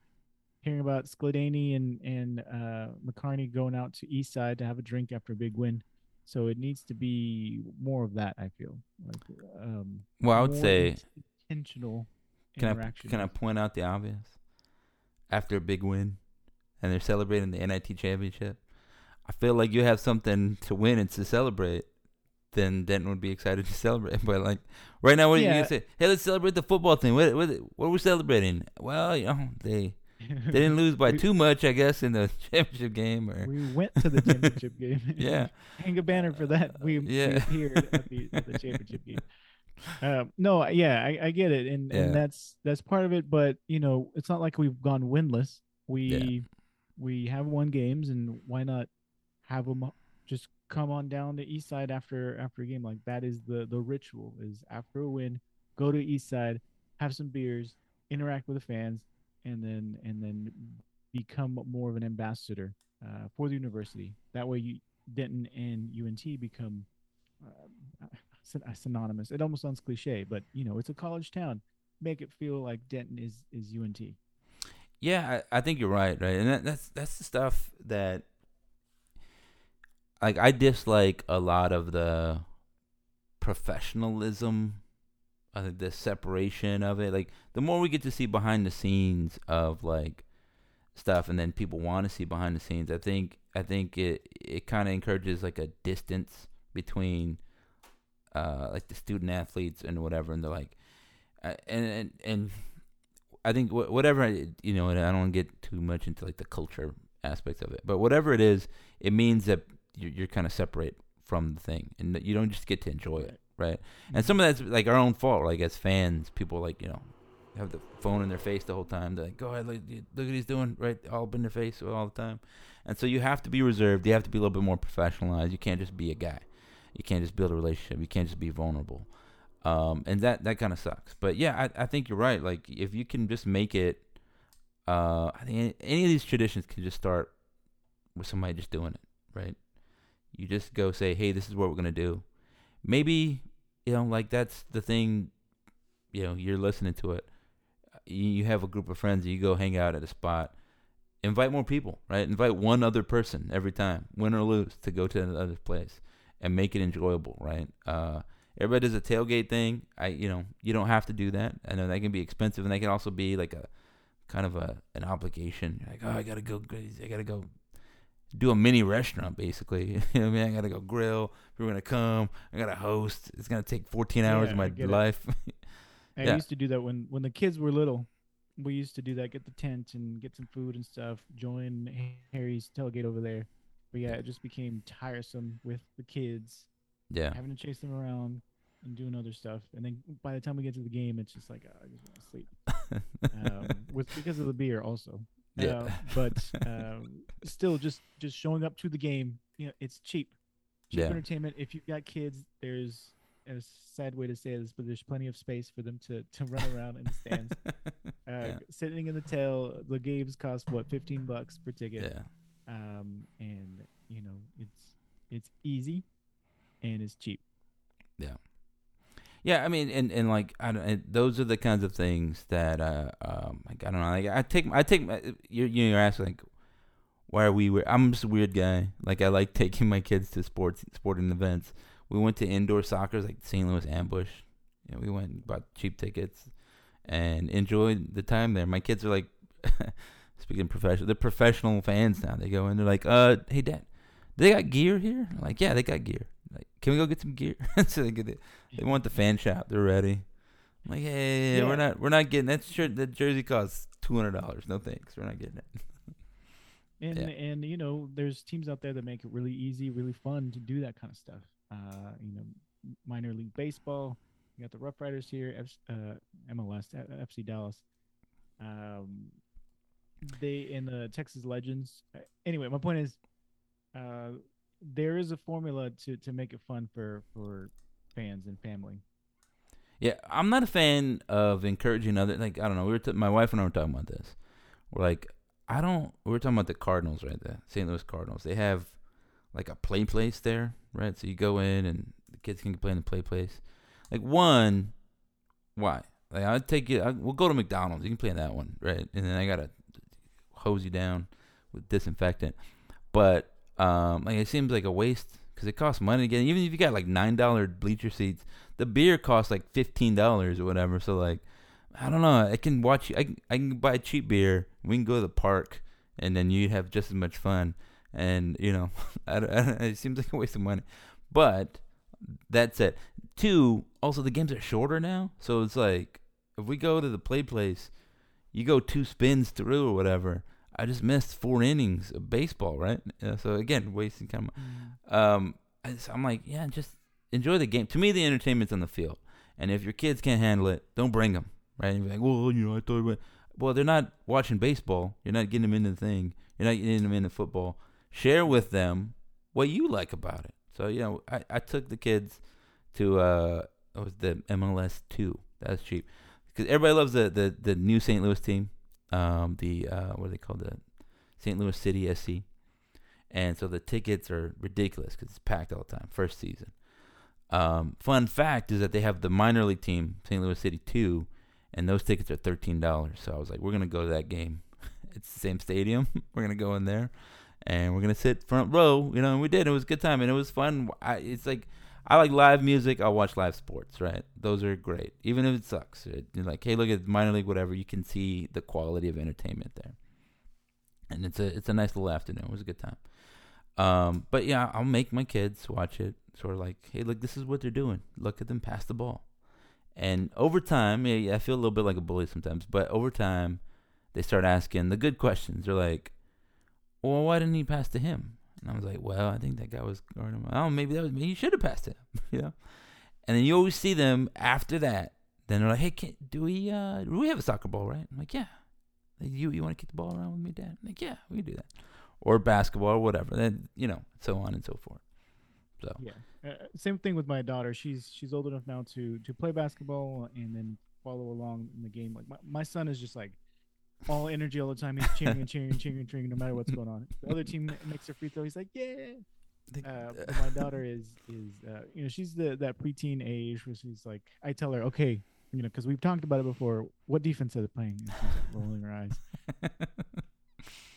hearing about Skladany and and uh, McCarney going out to East Side to have a drink after a big win. So it needs to be more of that. I feel like um, well, I would say, intentional can I can I point out the obvious? After a big win, and they're celebrating the NIT championship, I feel like you have something to win and to celebrate. Then Denton would be excited to celebrate. But like right now, what are you gonna say? Hey, let's celebrate the football thing. What what what are we celebrating? Well, you know they they didn't lose by We- too much, I guess, in the championship game. Or we went to the championship game. yeah, hang a banner for that. We, we Yeah. appeared at the, at the championship game. Um, no, yeah, I, I get it, and, Yeah. and that's that's part of it. But you know, it's not like we've gone winless. We we have won games, and why not have them just come on down to East Side after after a game like that? Is the the ritual? Is after a win, go to East Side, have some beers, interact with the fans, and then and then become more of an ambassador uh, for the university. That way, you, Denton and UNT become uh, uh, synonymous. It almost sounds cliche, but you know, it's a college town. Make it feel like Denton is is UNT. yeah. I, I think you're right, right, and that, that's that's the stuff that like I dislike a lot of the professionalism, uh, the separation of it. Like the more we get to see behind the scenes of like stuff, and then people want to see behind the scenes. I think I think it it kind of encourages like a distance between uh like the student athletes and whatever, and they're like, uh, and and and I think whatever you know, and I don't get too much into like the culture aspects of it, but whatever it is, it means that you're, you're kind of separate from the thing, and you don't just get to enjoy it, right? And some of that's like our own fault, like as fans, people like you know have the phone in their face the whole time. They're like, go ahead, look, look what he's doing, right, all up in their face all the time. And so you have to be reserved. You have to be a little bit more professionalized. You can't just be a guy. You can't just build a relationship. You can't just be vulnerable. Um, and that that kind of sucks. But yeah, I, I think you're right. Like if you can just make it, uh, I think any, any of these traditions can just start with somebody just doing it, right? You just go say, "Hey, this is what we're gonna do." Maybe you know, like that's the thing. You know, you're listening to it. You, have a group of friends. You go hang out at a spot. Invite more people, right? Invite one other person every time, win or lose, to go to another place and make it enjoyable, right? Uh, everybody does a tailgate thing. I, you know, you don't have to do that. I know that can be expensive, and that can also be like a kind of a an obligation. You're like, oh, I gotta go, I gotta go do a mini restaurant basically. you know what I mean? I gotta go grill. We're gonna come. I gotta host. It's gonna take 14 hours Yeah, of my life. I Yeah. used to do that when when the kids were little. We used to do that, get the tent and get some food and stuff. Join Harry's tailgate over there. But yeah, it just became tiresome with the kids yeah, having to chase them around and doing other stuff. And then by the time we get to the game, it's just like oh, I just want to sleep. Um, with because of the beer also. Yeah. Uh, but um, still, just just showing up to the game, you know, it's cheap. Cheap Yeah. entertainment. If you've got kids, there's a sad way to say this, but there's plenty of space for them to, to run around in the stands. Uh, Yeah. Sitting in the tail, the games cost what, fifteen bucks per ticket. yeah, Um, and you know, it's it's easy, and it's cheap. yeah. I mean, and and like I don't. Those are the kinds of things that uh um like I don't know. Like I take I take my, you're you're asking like why are we weird? I'm just a weird guy. Like I like taking my kids to sports sporting events. We went to indoor soccer like St. Louis Ambush. You know, we went and bought cheap tickets and enjoyed the time there. My kids are like speaking professional. They're professional fans now. They go in. They're like, uh, hey dad, they got gear here. I'm like, yeah, they got gear. Like, can we go get some gear? so they get it. They want the fan shop. They're ready. I'm like, hey, Yeah. we're not, we're not getting that shirt. That jersey costs two hundred dollars. No thanks. We're not getting it. And Yeah. and you know, there's teams out there that make it really easy, really fun to do that kind of stuff. Uh, you know, minor league baseball. You got the Rough Riders here, F, uh, MLS, uh, FC Dallas. Um, they in the Texas Legends. Uh, Anyway, my point is, uh, there is a formula to to make it fun for for fans and family. Yeah, I'm not a fan of encouraging other. Like I don't know. We were t- my wife and I were talking about this. We're like, I don't. We were talking about the Cardinals, right? The St. Louis Cardinals. They have like a play place there, right? So you go in and the kids can play in the play place. Like one, why? Like I'd take you. I, we'll go to McDonald's. You can play in that one, right? And then I gotta hose you down with disinfectant. But um, like it seems like a waste because it costs money to get. Even if you got like nine dollar bleacher seats, the beer costs like fifteen dollars or whatever. So like, I don't know. I can watch. I can, I can buy cheap beer. We can go to the park, and then you have just as much fun. And you know, I don't, I don't, it seems like a waste of money. But that's it. Two, also the games are shorter now, so it's like if we go to the play place, you go two spins through or whatever. I just missed four innings of baseball, right? Uh, so again, wasting time. Um, I just- I'm like, yeah, just enjoy the game. To me, the entertainment's on the field, and if your kids can't handle it, don't bring them. Right? And you're like, well, you know, I thought, we-" well, they're not watching baseball. You're not getting them into the thing. You're not getting them into football. Share with them what you like about it. So you know, I, I took the kids to uh, it was the MLS two. That's cheap because everybody loves the, the the new St. Louis team. Um, the uh, what are they called? The St. Louis City SC. And so the tickets are ridiculous because it's packed all the time. First season. Um, fun fact is that they have the minor league team, St. Louis City 2, and those tickets are $13. So I was like, we're to go to that game. it's the same stadium. we're to go in there and we're to sit front row. You know, and we did. It was a good time and it was fun. I, it's like, I like live music. I'll watch live sports, right? Those are great. Even if it sucks. It, you're like, hey, look at minor league, whatever. You can see the quality of entertainment there. And it's a it's a nice little afternoon. It was a good time. Um, but yeah, I'll make my kids watch it. Sort of like, hey, look, this is what they're doing. Look at them pass the ball. And over time, yeah, I feel a little bit like a bully sometimes. But over time, they start asking the good questions. They're like, well, why didn't he pass to him? And I was like, well, I think that guy was guarding him. Oh, maybe that was me. He should have passed it, you know. And then you always see them after that. Then they're like, hey, can, do we uh, do we have a soccer ball, right? I'm like, yeah. Like, you you want to kick the ball around with me, Dad? I'm like, yeah, we can do that. Or basketball or whatever. Then you know, so on and so forth. So Yeah. Uh, same thing with my daughter. She's she's old enough now to to play basketball and then follow along in the game. Like my, my son is just like all energy all the time. He's cheering and cheering and cheering and cheering no matter what's going on. The other team makes a free throw. He's like, yeah. Uh, my daughter is is uh, you know she's the that preteen age where she's like I tell her okay you know because we've talked about it before what defense are they playing and she's like rolling her eyes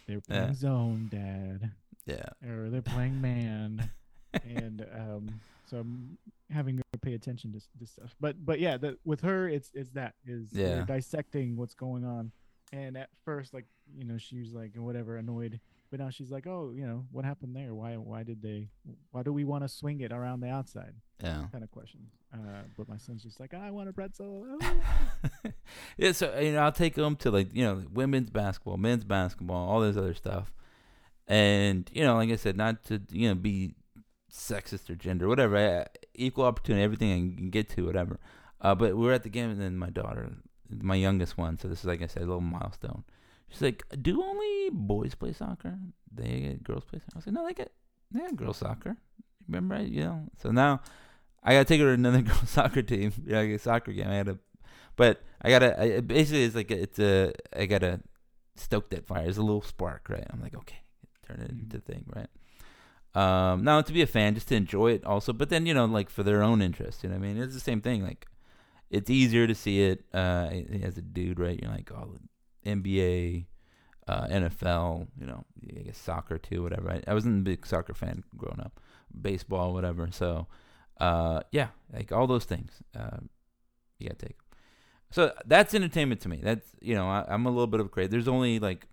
they're playing Yeah. zone dad yeah. or they're playing man and um so I'm having her pay attention to this stuff but but yeah that with her it's it's that is Yeah. dissecting what's going on and at first like you know she was like whatever annoyed but now she's like oh you know what happened there why why did they why do we want to swing it around the outside Yeah. kind of question. uh but my son's just like i want a pretzel yeah, so you know, I'll take them to like you know women's basketball, men's basketball, all this other stuff, and you know, like I said, not to you know be sexist or gender, whatever, I, equal opportunity, everything I can get to, whatever. Uh, but we were at the game, and then my daughter, my youngest one, so this is like I said, a little milestone. She's like, "Do only boys play soccer? They get girls play soccer?" I was like, "No, they get they have girls soccer." Remember, I- you know. So now I gotta take her to another girls soccer team, you know, like a soccer game. I had to but I gotta. I, basically, it's like it's a. I gotta stoke that fire. It's a little spark, right? I'm like, okay, turn it into a thing, right? Um, now to be a fan, just to enjoy it, also. But then you know, like for their own interest, you know what I mean? It's the same thing. Like, it's easier to see it uh, as a dude, right? You're like, oh, NBA, uh, NFL, you know, I guess soccer too, whatever. I, I wasn't a big soccer fan growing up, baseball, whatever. So, uh, yeah, like all those things, uh, you gotta take. So that's entertainment to me. That's you know I, I'm a little bit of a crazy. There's only like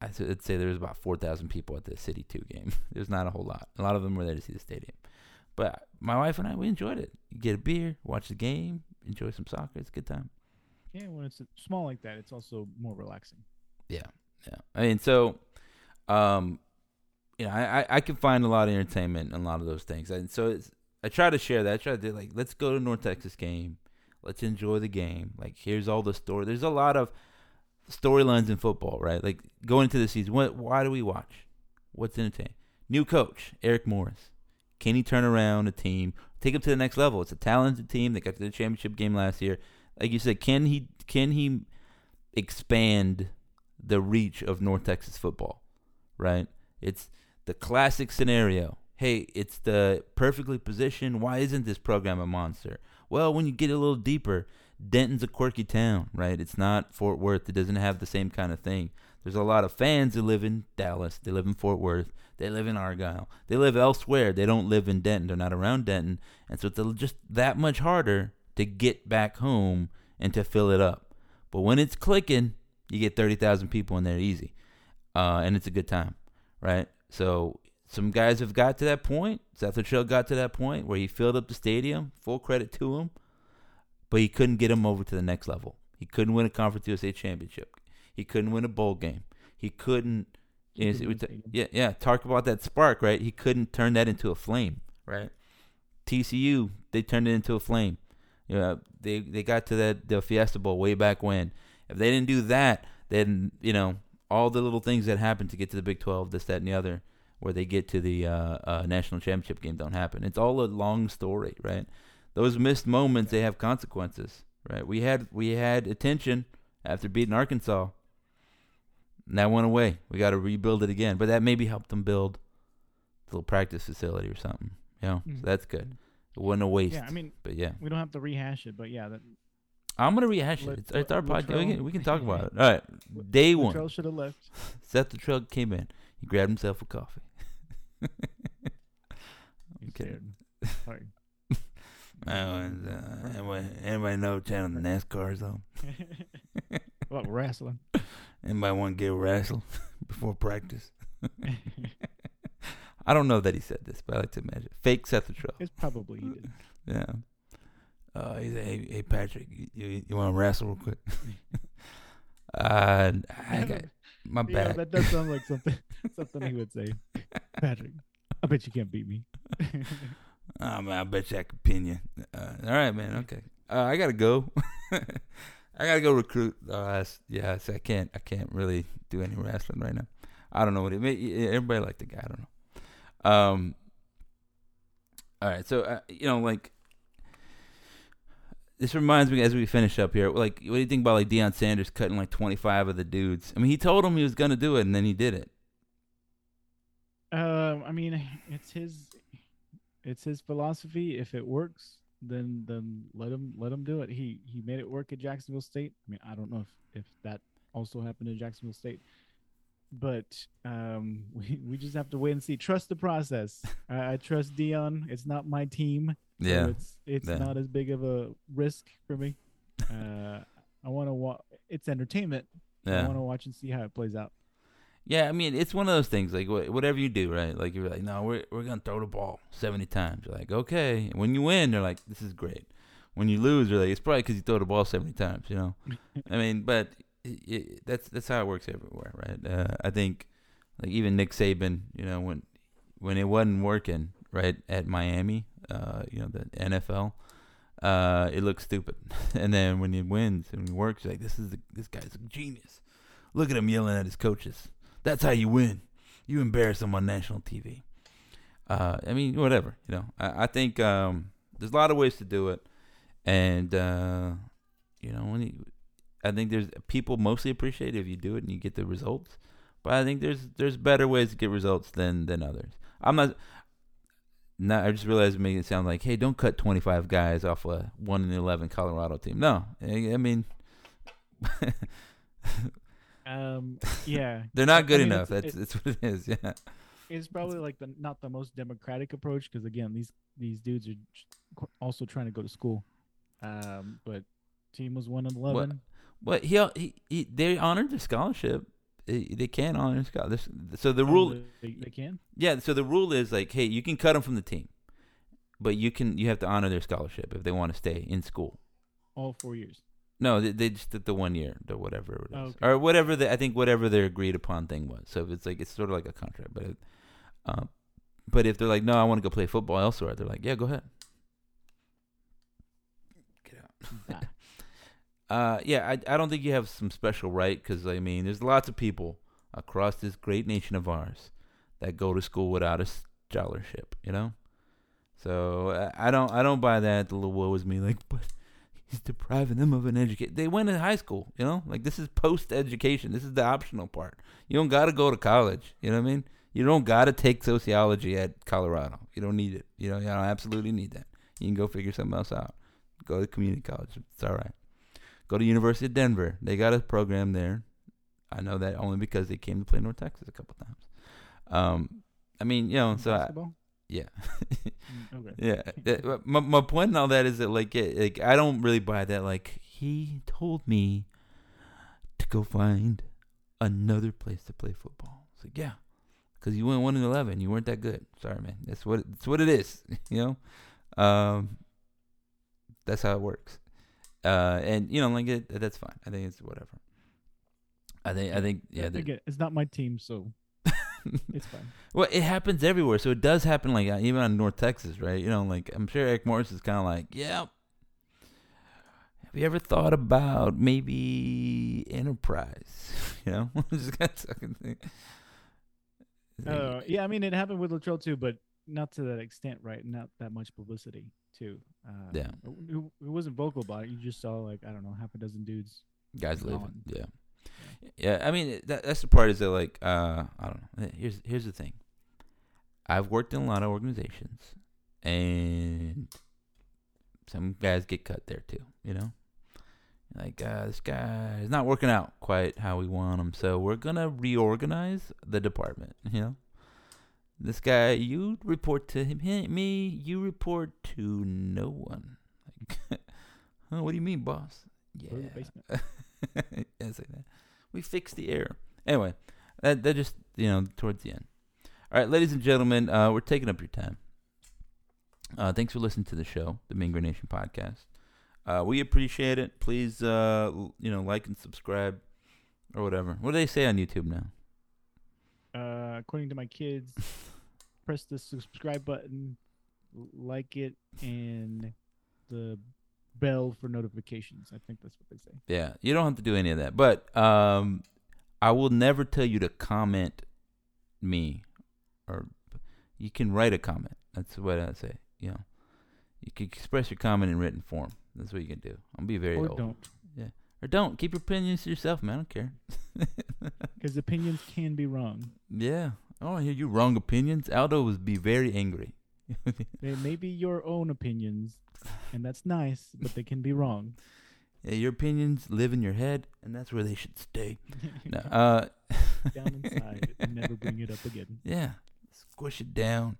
I'd say- I'd say there's about four thousand people at the City Two game. There's not a whole lot. A lot of them were there to see the stadium. But my wife and I we enjoyed it. You get a beer, watch the game, enjoy some soccer. It's a good time. yeah when it's small like that it's also more relaxing Yeah. Yeah. I mean, so, um, you know, I, I, I can find a lot of entertainment in a lot of those things. And so it's, I try to share that. I try to do like, let's go to North Texas game. Let's enjoy the game. Like, here's all the story. There's a lot of storylines in football, right? Like, going into the season, what, why do we watch? What's entertaining? New coach, Eric Morris. Can he turn around a team, take them to the next level? It's a talented team. They got to the championship game last year. Like you said, can he can he expand the reach of North Texas football? Right? It's the classic scenario. Hey, it's the perfectly positioned. Why isn't this program a monster? Well, when you get a little deeper, Denton's a quirky town, right? It's not Fort Worth. It doesn't have the same kind of thing. There's a lot of fans that live in Dallas. They live in Fort Worth. They live in Argyle. They live elsewhere. They don't live in Denton. They're not around Denton. And so it's just that much harder to get back home and to fill it up. But when it's clicking, you get 30,000 people in there easy. Uh, and it's a good time, right? So some guys have got to that point. Seth Trail got to that point where he filled up the stadium. Full credit to him. But he couldn't get him over to the next level. He couldn't win a Conference USA championship. He couldn't win a bowl game. He couldn't. Is it it in would the ta- stadium. yeah, yeah. Talk about that spark, right? He couldn't turn that into a flame, right? TCU, they turned it into a flame. You know, they they got to that the Fiesta Bowl way back when. If they didn't do that, then you know all the little things that happen to get to the Big Twelve, this, that, and the other, where they get to the uh, uh, national championship game, don't happen. It's all a long story, right? Those missed moments, they have consequences, right? We had we had attention after beating Arkansas. And that went away. We got to rebuild it again. But that maybe helped them build a little practice facility or something. You know, Mhm. so that's good. It wasn't a waste. yeah i mean but yeah, we don't have to rehash it but yeah that I'm gonna rehash it. It's, it's our let podcast. We can, we can talk about it. All right, day one. Littrell should have left Seth the truck came in. He grabbed himself a coffee. Okay. scared. Sorry. And, uh, anybody, anybody know channel the NASCAR zone? well wrestling Anybody want to get wrestled before practice? I don't know that he said this, but I like to imagine. Fake Seth the truck. it's probably he did Yeah. Uh, he said, hey, hey, Patrick, you, you, want to wrestle real quick? uh, I got my yeah that does sound like something something he would say patrick i bet you can't beat me Oh man, I bet you I could pin you. Uh, all right, man. Okay, uh, I gotta go. I gotta go recruit. Uh, yeah, I can't. I can't really do any wrestling right now. I don't know what it. May, everybody like the guy. I don't know. Um. All right, so uh, you know, like this reminds me as we finish up here. Like, what do you think about like Deion Sanders cutting like twenty five of the dudes? I mean, he told him he was gonna do it, and then he did it. Um, I mean, it's his, it's his philosophy. If it works, then then let him let him do it. He he made it work at Jacksonville State. I mean, I don't know if if that also happened in Jacksonville State, but um, we we just have to wait and see. Trust the process. I, I trust Deion. It's not my team. So Yeah. it's it's Yeah. not as big of a risk for me. Uh, I want to watch. It's entertainment. Yeah. I want to watch and see how it plays out. Yeah, I mean, it's one of those things. Like wha- whatever you do, right? Like you're like, no, we're we're gonna throw the ball seventy times. You're like, okay. And when you win, they're like, this is great. When you lose, they're like, it's probably because you throw the ball seventy times. You know. I mean, but i i that's that's how it works everywhere, right? Uh, I think, like even Nick Saban, you know, when when it wasn't working right at Miami, uh, you know, the NFL, uh, it looks stupid, and then when it wins and it works, you're like this is the, this guy's a genius. Look at him yelling at his coaches. That's how you win. You embarrass them on national TV. Uh, I mean, whatever. You know, I, I think um, there's a lot of ways to do it, and uh, you know, when you, I think there's people mostly appreciate it if you do it and you get the results. But I think there's there's better ways to get results than than others. I'm not. Not, I just realized made it sound like, hey, don't cut 25 guys off a one in 11 Colorado team. No, I mean, Um, yeah, they're not good I mean, enough. it's- That's that's what it is. Yeah. it's probably like the not the most democratic approach because again, these these dudes are also trying to go to school. Um, but team was one and eleven. But he, he, he they honored the scholarship. They, they can honor scholarship. So the Oh, rule, they, they can. yeah. So the rule is like, hey, you can cut them from the team, but you can you have to honor their scholarship if they want to stay in school. all four years. No, they, they just did the one year, the whatever it is, okay. or whatever. The, I think whatever their agreed upon thing was. So it's like it's sort of like a contract, but it, uh, but if they're like, no, I want to go play football elsewhere, they're like, yeah, go ahead. Get out. Uh, yeah, I I don't think you have some special right because I mean, there's lots of people across this great nation of ours that go to school without a scholarship, you know. So I, I don't I don't buy that. The little woe is me, like, but he's depriving them of an education. They went to high school, you know. Like this is post education. This is the optional part. You don't got to go to college. You know what I mean? You don't got to take sociology at Colorado. You don't need it. You know, you don't absolutely need that. You can go figure something else out. Go to community college. It's all right. Go to University of Denver. They got a program there. I know that only because they came to play North Texas a couple times. Um, I mean, you know, so I? Yeah, Mm, okay. yeah. My my point in all that is that like, it, like I don't really buy that. Like he told me to go find another place to play football. It's like yeah, because you went one and eleven. You weren't that good. Sorry, man. That's what that's what it is. You know, um, that's how it works. Uh, and you know, like it, that's fine. I think it's whatever. I think I think yeah. the- Again, it's not my team, so it's fine. well, it happens everywhere, so it does happen. Like uh, even on North Texas, right? You know, like I'm sure Eric Morris is kind of like, yeah. Have you ever thought about maybe enterprise? You know, just kind of fucking thing. Uh, yeah, I mean, it happened with Littrell too, but not to that extent, right? Not that much publicity too. Uh, Yeah. it, it wasn't vocal about it. You just saw like I don't know, half a dozen dudes. guys living. Yeah. Yeah, I mean that that's the part is that like uh I don't know. Here's here's the thing. I've worked in a lot of organizations, and some guys get cut there too. You know, like uh, this guy is not working out quite how we want him, so we're gonna reorganize the department. You know. This guy, you report to him. Me, you report to no one. Like, huh, what do you mean, boss? Go to the Yeah, yeah, it's like that. We fixed the error. Anyway, that that just you know towards the end. All right, ladies and gentlemen, uh, we're taking up your time. Uh, thanks for listening to the show, the Mean Green Nation podcast. Uh, we appreciate it. Please, uh, you know, like and subscribe or whatever. What do they say on YouTube now? Uh, according to my kids, press the subscribe button, like it, and the bell for notifications. I think that's what they say. Yeah, you don't have to do any of that. But um, I will never tell you to comment me, or you can write a comment. That's what I say. You know, you can express your comment in written form. That's what you can do. I'll be very or old. don't, Yeah. Or don't keep your opinions to yourself, man. I don't care. because opinions can be wrong. yeah. Oh, I hear you wrong opinions. Aldo would be very angry. They may be your own opinions, and that's nice, but they can be wrong. Yeah, your opinions live in your head, and that's where they should stay. No, uh, Down inside and never bring it up again. yeah, squish it down.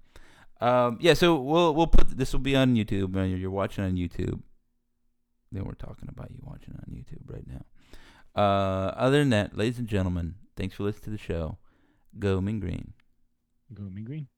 Um, yeah, so we'll we'll put this will be on YouTube. You're watching on YouTube. Then we're talking about you watching on YouTube right now. Uh, other than that, ladies and gentlemen, thanks for listening to the show. Go Mean Green. Go mean green.